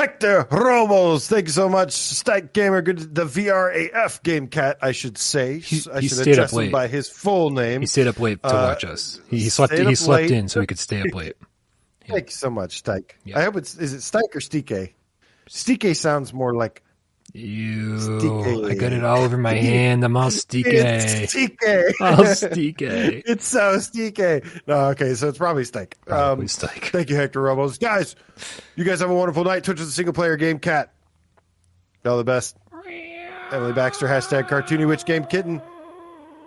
Hector Romos, thank you so much. Stike Gamer, good. The VRAF game cat, I should say. He- I he should stayed up address him late. by his full name. He stayed up late to Uh, watch us. He, he slept. He slept late. in so he could stay up late. Thank you so much, Stike. Yeah. I hope it's is it Stike or Stike? Stike sounds more like You, I got it all over my hand. I'm all sticky. it's Stike. All sticky. it's so Stike. No, okay, so it's probably Stike. Probably Um, Stike. Thank you, Hector Ramos. Guys, you guys have a wonderful night. Twitch is a single player game cat. All the best. Emily Baxter, hashtag cartoony witch game kitten.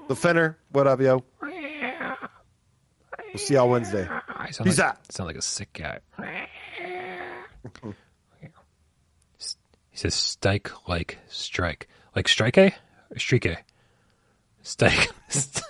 The Fenner, what up, yo? We'll see y'all Wednesday. I sound Peace like, out. sound like a sick guy. He says stike like strike. Like strike? Strike? Stike.